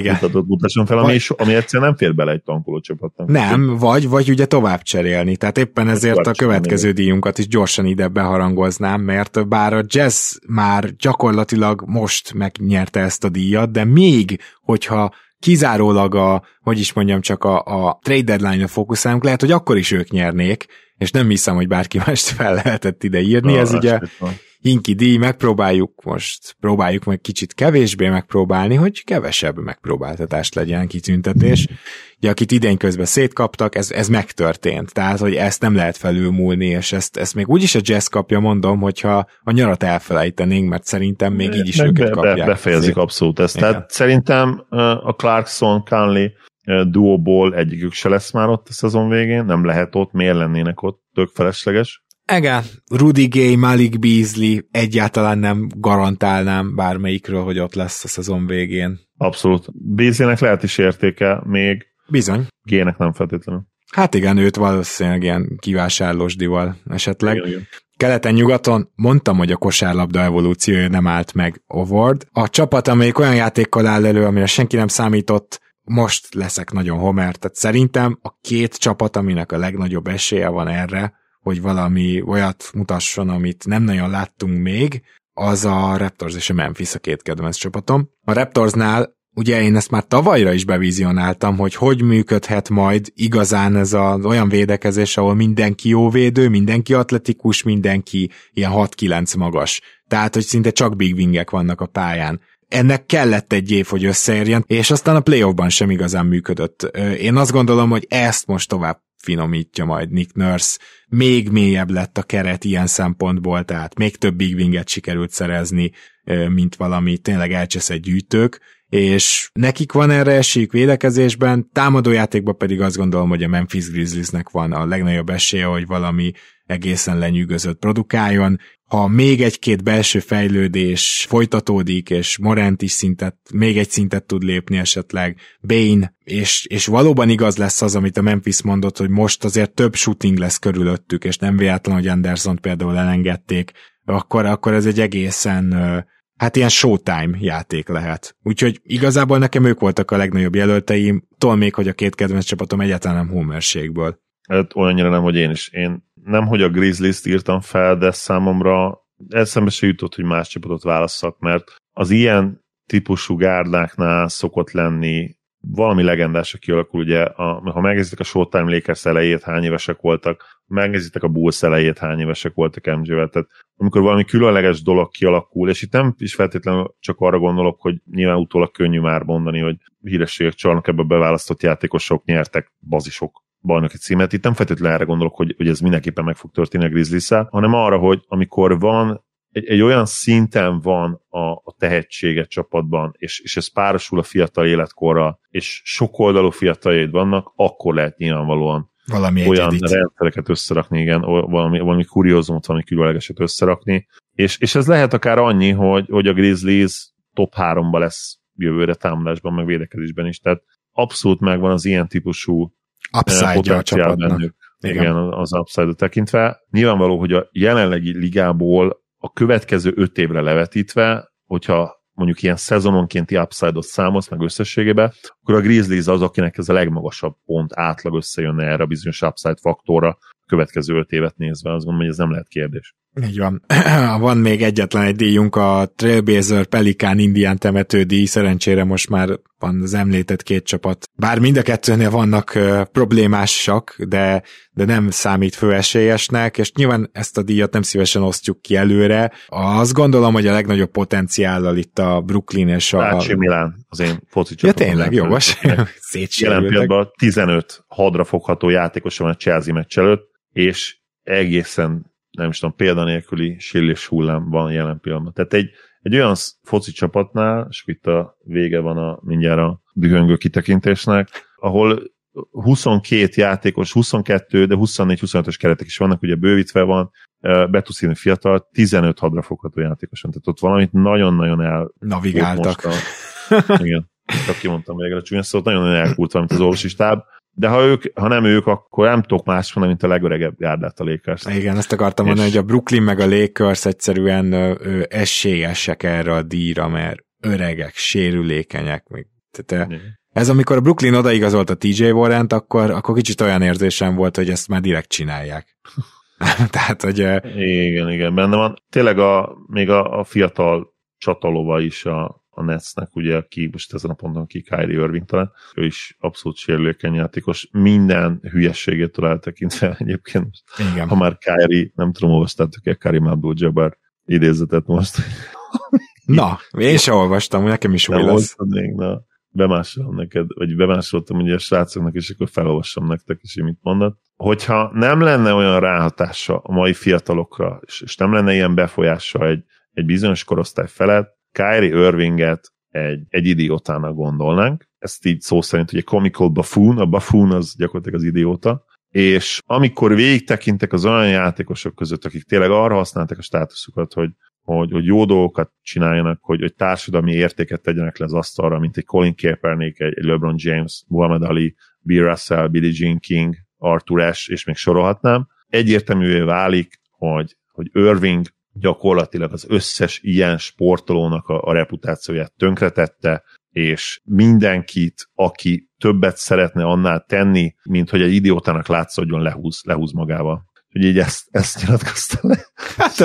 mutatót mutasson fel, ami, vagy... ami egyszerűen nem fér bele egy tankoló csapatnak. Nem, vagy, vagy ugye tovább cserélni. Tehát éppen ezért a következő díjunkat is gyorsan ide beharangoznám, mert bár a jazz már gyakorlatilag most megnyerte ezt a díjat, de még hogyha kizárólag a, hogy is mondjam, csak a, a trade deadline-ra fókuszálunk, lehet, hogy akkor is ők nyernék, és nem hiszem, hogy bárki mást fel lehetett ide írni, Na, ez ugye Inki díj, megpróbáljuk most, próbáljuk meg kicsit kevésbé megpróbálni, hogy kevesebb megpróbáltatást legyen kitüntetés. Ugye, akit idén közben szétkaptak, ez, ez megtörtént, tehát, hogy ezt nem lehet felülmúlni, és ezt, ezt még úgyis a jazz kapja, mondom, hogyha a nyarat elfelejtenénk, mert szerintem még így is Meg őket be, kapják. Befejezik abszolút ezt. Igen. Tehát szerintem a Clarkson, Conley duóból egyikük se lesz már ott a szezon végén, nem lehet ott, miért lennének ott, tök felesleges. Igen, Rudy Gay, Malik Beasley egyáltalán nem garantálnám bármelyikről, hogy ott lesz a szezon végén. Abszolút. Beasleynek lehet is értéke még. Bizony. Gének nem feltétlenül. Hát igen, őt valószínűleg ilyen kivásárlósdival esetleg. Igen, igen. Keleten-nyugaton mondtam, hogy a kosárlabda evolúciója nem állt meg Ovard. A csapat, amelyik olyan játékkal áll elő, amire senki nem számított, most leszek nagyon homer. Tehát szerintem a két csapat, aminek a legnagyobb esélye van erre, hogy valami olyat mutasson, amit nem nagyon láttunk még, az a Raptors és a Memphis a két kedvenc csapatom. A Raptorsnál ugye én ezt már tavalyra is bevizionáltam, hogy hogy működhet majd igazán ez az olyan védekezés, ahol mindenki jó védő, mindenki atletikus, mindenki ilyen 6-9 magas. Tehát, hogy szinte csak big wingek vannak a pályán. Ennek kellett egy év, hogy összeérjen, és aztán a playoffban sem igazán működött. Én azt gondolom, hogy ezt most tovább finomítja majd Nick Nurse. Még mélyebb lett a keret ilyen szempontból, tehát még több big winget sikerült szerezni, mint valami tényleg elcseszett gyűjtők, és nekik van erre esélyük védekezésben, támadójátékban pedig azt gondolom, hogy a Memphis Grizzliesnek van a legnagyobb esélye, hogy valami egészen lenyűgözött produkáljon. Ha még egy-két belső fejlődés folytatódik, és Morant is szintet, még egy szintet tud lépni esetleg, Bane, és, és valóban igaz lesz az, amit a Memphis mondott, hogy most azért több shooting lesz körülöttük, és nem véletlen, hogy Anderson például elengedték, akkor, akkor ez egy egészen hát ilyen showtime játék lehet. Úgyhogy igazából nekem ők voltak a legnagyobb jelölteim, tol még, hogy a két kedvenc csapatom egyáltalán nem homerségből. Hát olyannyira nem, hogy én is. Én nem, hogy a Grizzlies-t írtam fel, de számomra eszembe se jutott, hogy más csapatot válasszak, mert az ilyen típusú gárdáknál szokott lenni valami legendás, aki alakul, ugye, a, ha megnézitek a Showtime Lakers elejét, hány évesek voltak, megnézitek a Bulls elejét, hány évesek voltak MJ-vel, tehát amikor valami különleges dolog kialakul, és itt nem is feltétlenül csak arra gondolok, hogy nyilván utólag könnyű már mondani, hogy hírességek csalnak ebbe beválasztott játékosok nyertek bazisok bajnoki címet. Itt nem feltétlenül erre gondolok, hogy, hogy ez mindenképpen meg fog történni a grizzlies hanem arra, hogy amikor van egy, egy olyan szinten van a, a tehetsége csapatban, és, és ez párosul a fiatal életkorra, és sokoldalú fiataljaid vannak, akkor lehet nyilvánvalóan valami olyan egyedit. rendszereket összerakni, igen, valami, valami kuriózumot, valami különlegeset összerakni, és, és ez lehet akár annyi, hogy, hogy a Grizzlies top 3-ba lesz jövőre támadásban, meg védekezésben is, tehát abszolút megvan az ilyen típusú upside a csapatnak. Bennük. Igen. igen, az upside tekintve. Nyilvánvaló, hogy a jelenlegi ligából a következő öt évre levetítve, hogyha mondjuk ilyen szezononkénti upside-ot számolsz meg összességében, akkor a Grizzlies az, akinek ez a legmagasabb pont átlag összejönne erre a bizonyos upside faktorra a következő öt évet nézve. Azt gondolom, hogy ez nem lehet kérdés. Így van. van még egyetlen egy díjunk, a Trailblazer Pelikán Indián temető díj, szerencsére most már van az említett két csapat. Bár mind a kettőnél vannak problémásak, de, de nem számít főesélyesnek, és nyilván ezt a díjat nem szívesen osztjuk ki előre. Azt gondolom, hogy a legnagyobb potenciállal itt a Brooklyn és a... Lácsi Milán, az én foci Ja tényleg, jogos. Jelen pillanatban 15 hadra fogható játékos van a Chelsea meccs előtt, és egészen nem is tudom, példanélküli sillés hullám van jelen pillanatban. Tehát egy, egy olyan foci csapatnál, és itt a vége van a mindjárt a dühöngő kitekintésnek, ahol 22 játékos, 22, de 24-25-ös keretek is vannak, ugye bővítve van, Betuszini fiatal, 15 hadra fogható játékos van, tehát ott valamit nagyon-nagyon el... Navigáltak. A, igen, csak kimondtam végre a csúnya szót, nagyon-nagyon elkult valamit az orvosi stáb, de ha, ők, ha nem ők, akkor nem tudok más mondani, mint a legöregebb gárdát a Lakers. Igen, ezt akartam és... mondani, hogy a Brooklyn meg a Lakers egyszerűen ö, esélyesek erre a díjra, mert öregek, sérülékenyek. Még. Tehát, ez amikor a Brooklyn odaigazolt a TJ Warrant, akkor, akkor kicsit olyan érzésem volt, hogy ezt már direkt csinálják. Tehát, hogy... Igen, igen, benne van. Tényleg a, még a, a fiatal csatalova is a, a Netsnek, ugye, aki most ezen a ponton ki Kyrie Irving talán, ő is abszolút sérülékeny játékos, minden hülyességétől eltekintve egyébként. Igen. Ha már Kyrie, nem tudom, olvastátok-e Karim Abdul-Jabbar idézetet most. Na, én sem olvastam, nekem is új lesz. Még, na, bemásolom neked, vagy bemásoltam ugye a srácoknak, és akkor felolvasom nektek is, hogy mit mondott. Hogyha nem lenne olyan ráhatása a mai fiatalokra, és, és nem lenne ilyen befolyása egy, egy bizonyos korosztály felett, Kyrie Irvinget egy, egy idiótának gondolnánk, ezt így szó szerint ugye comical buffoon, a buffoon az gyakorlatilag az idióta, és amikor végig tekintek az olyan játékosok között, akik tényleg arra használták a státuszukat, hogy, hogy, hogy jó dolgokat csináljanak, hogy, hogy társadalmi értéket tegyenek le az asztalra, mint egy Colin Kaepernick, egy, egy LeBron James, Muhammad Ali, Bill Russell, Billie Jean King, Arthur Ashe, és még sorolhatnám. Egyértelművé válik, hogy, hogy Irving gyakorlatilag az összes ilyen sportolónak a, a reputációját tönkretette, és mindenkit, aki többet szeretne annál tenni, mint hogy egy idiótának látszódjon, lehúz, lehúz magával. Úgyhogy így ezt, ezt nyilatkozta le. Hát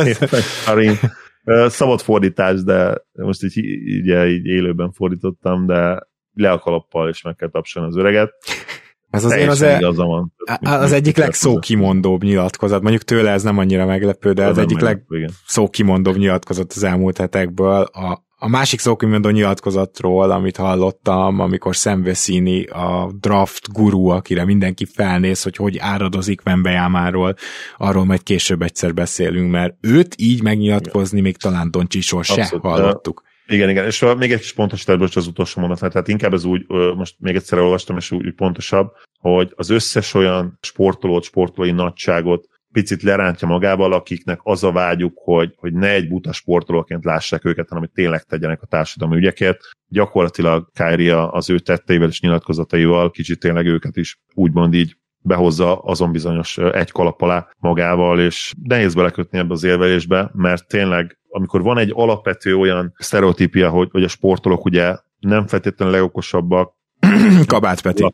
ez... Szabad fordítás, de most így, így, így élőben fordítottam, de le a kalappal, és meg kell tapsolni az öreget. Ez azért az, e, van. az egyik legszókimondóbb nyilatkozat. Mondjuk tőle ez nem annyira meglepő, de az, az egyik legszókimondóbb nyilatkozat az elmúlt hetekből. A, a másik szókimondó nyilatkozatról, amit hallottam, amikor Szemveszini a draft guru, akire mindenki felnéz, hogy hogy áradozik Vembejámáról, arról majd később egyszer beszélünk, mert őt így megnyilatkozni még talán Doncsisor se Abszolút, hallottuk. Igen, igen, és még egy kis pontosítás, az utolsó mondat, tehát inkább ez úgy, most még egyszer olvastam, és úgy, pontosabb, hogy az összes olyan sportolót, sportolói nagyságot picit lerántja magával, akiknek az a vágyuk, hogy, hogy ne egy buta sportolóként lássák őket, hanem hogy tényleg tegyenek a társadalmi ügyekért. Gyakorlatilag Kyrie az ő tetteivel és nyilatkozataival kicsit tényleg őket is úgymond így behozza azon bizonyos egy kalap alá magával, és nehéz belekötni ebbe az élvelésbe, mert tényleg, amikor van egy alapvető olyan sztereotípia, hogy, hogy a sportolók ugye nem feltétlenül legokosabbak, Kabát Peti.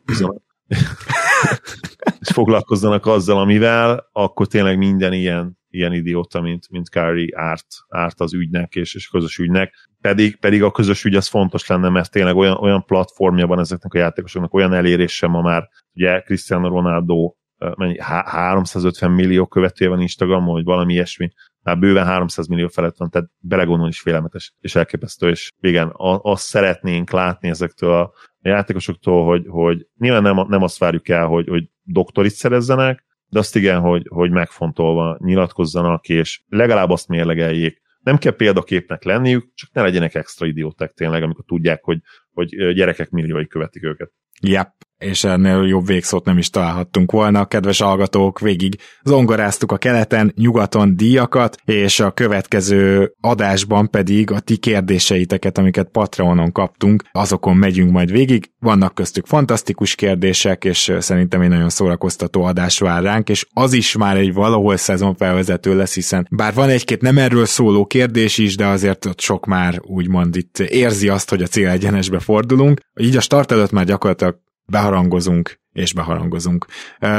és foglalkozzanak azzal, amivel, akkor tényleg minden ilyen, ilyen idióta, mint, mint Kári árt, árt az ügynek és, és közös ügynek. Pedig, pedig a közös ügy az fontos lenne, mert tényleg olyan, olyan platformja van ezeknek a játékosoknak, olyan elérése ma már, ugye Cristiano Ronaldo mennyi, 350 millió követője van Instagramon, vagy valami ilyesmi, már bőven 300 millió felett van, tehát belegondolni is félelmetes és elképesztő, és igen, azt szeretnénk látni ezektől a játékosoktól, hogy, hogy nyilván nem, nem azt várjuk el, hogy, hogy doktorit szerezzenek, de azt igen, hogy, hogy megfontolva nyilatkozzanak, és legalább azt mérlegeljék. Nem kell példaképnek lenniük, csak ne legyenek extra idióták tényleg, amikor tudják, hogy, hogy gyerekek milliói követik őket. Yep és ennél jobb végszót nem is találhattunk volna. Kedves hallgatók, végig zongoráztuk a keleten, nyugaton díjakat, és a következő adásban pedig a ti kérdéseiteket, amiket Patreonon kaptunk, azokon megyünk majd végig. Vannak köztük fantasztikus kérdések, és szerintem egy nagyon szórakoztató adás vár ránk, és az is már egy valahol szezonfelvezető lesz, hiszen bár van egy-két nem erről szóló kérdés is, de azért ott sok már úgymond itt érzi azt, hogy a célegyenesbe fordulunk. Így a start előtt már gyakorlatilag beharangozunk és beharangozunk.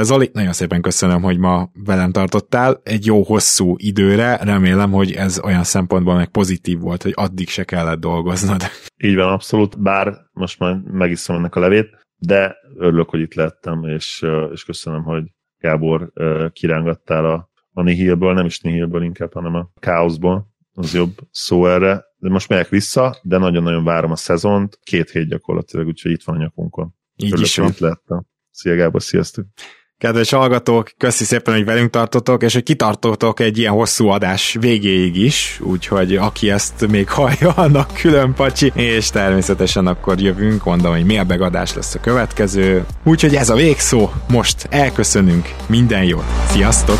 Zoli, nagyon szépen köszönöm, hogy ma velem tartottál egy jó hosszú időre, remélem, hogy ez olyan szempontból meg pozitív volt, hogy addig se kellett dolgoznod. Így van, abszolút, bár most már megiszom ennek a levét, de örülök, hogy itt lettem, és, és köszönöm, hogy Gábor kirángattál a, a nihilből, nem is nihilből inkább, hanem a káoszból, az jobb szó erre. De most megyek vissza, de nagyon-nagyon várom a szezont, két hét gyakorlatilag, úgyhogy itt van a nyakunkon. Így Örülök, is van. Lettem. Szia Gábor, sziasztok! Kedves hallgatók, köszi szépen, hogy velünk tartotok, és hogy kitartotok egy ilyen hosszú adás végéig is, úgyhogy aki ezt még hallja, annak külön pacsi, és természetesen akkor jövünk, mondom, hogy mailbag lesz a következő. Úgyhogy ez a végszó, most elköszönünk, minden jót, sziasztok!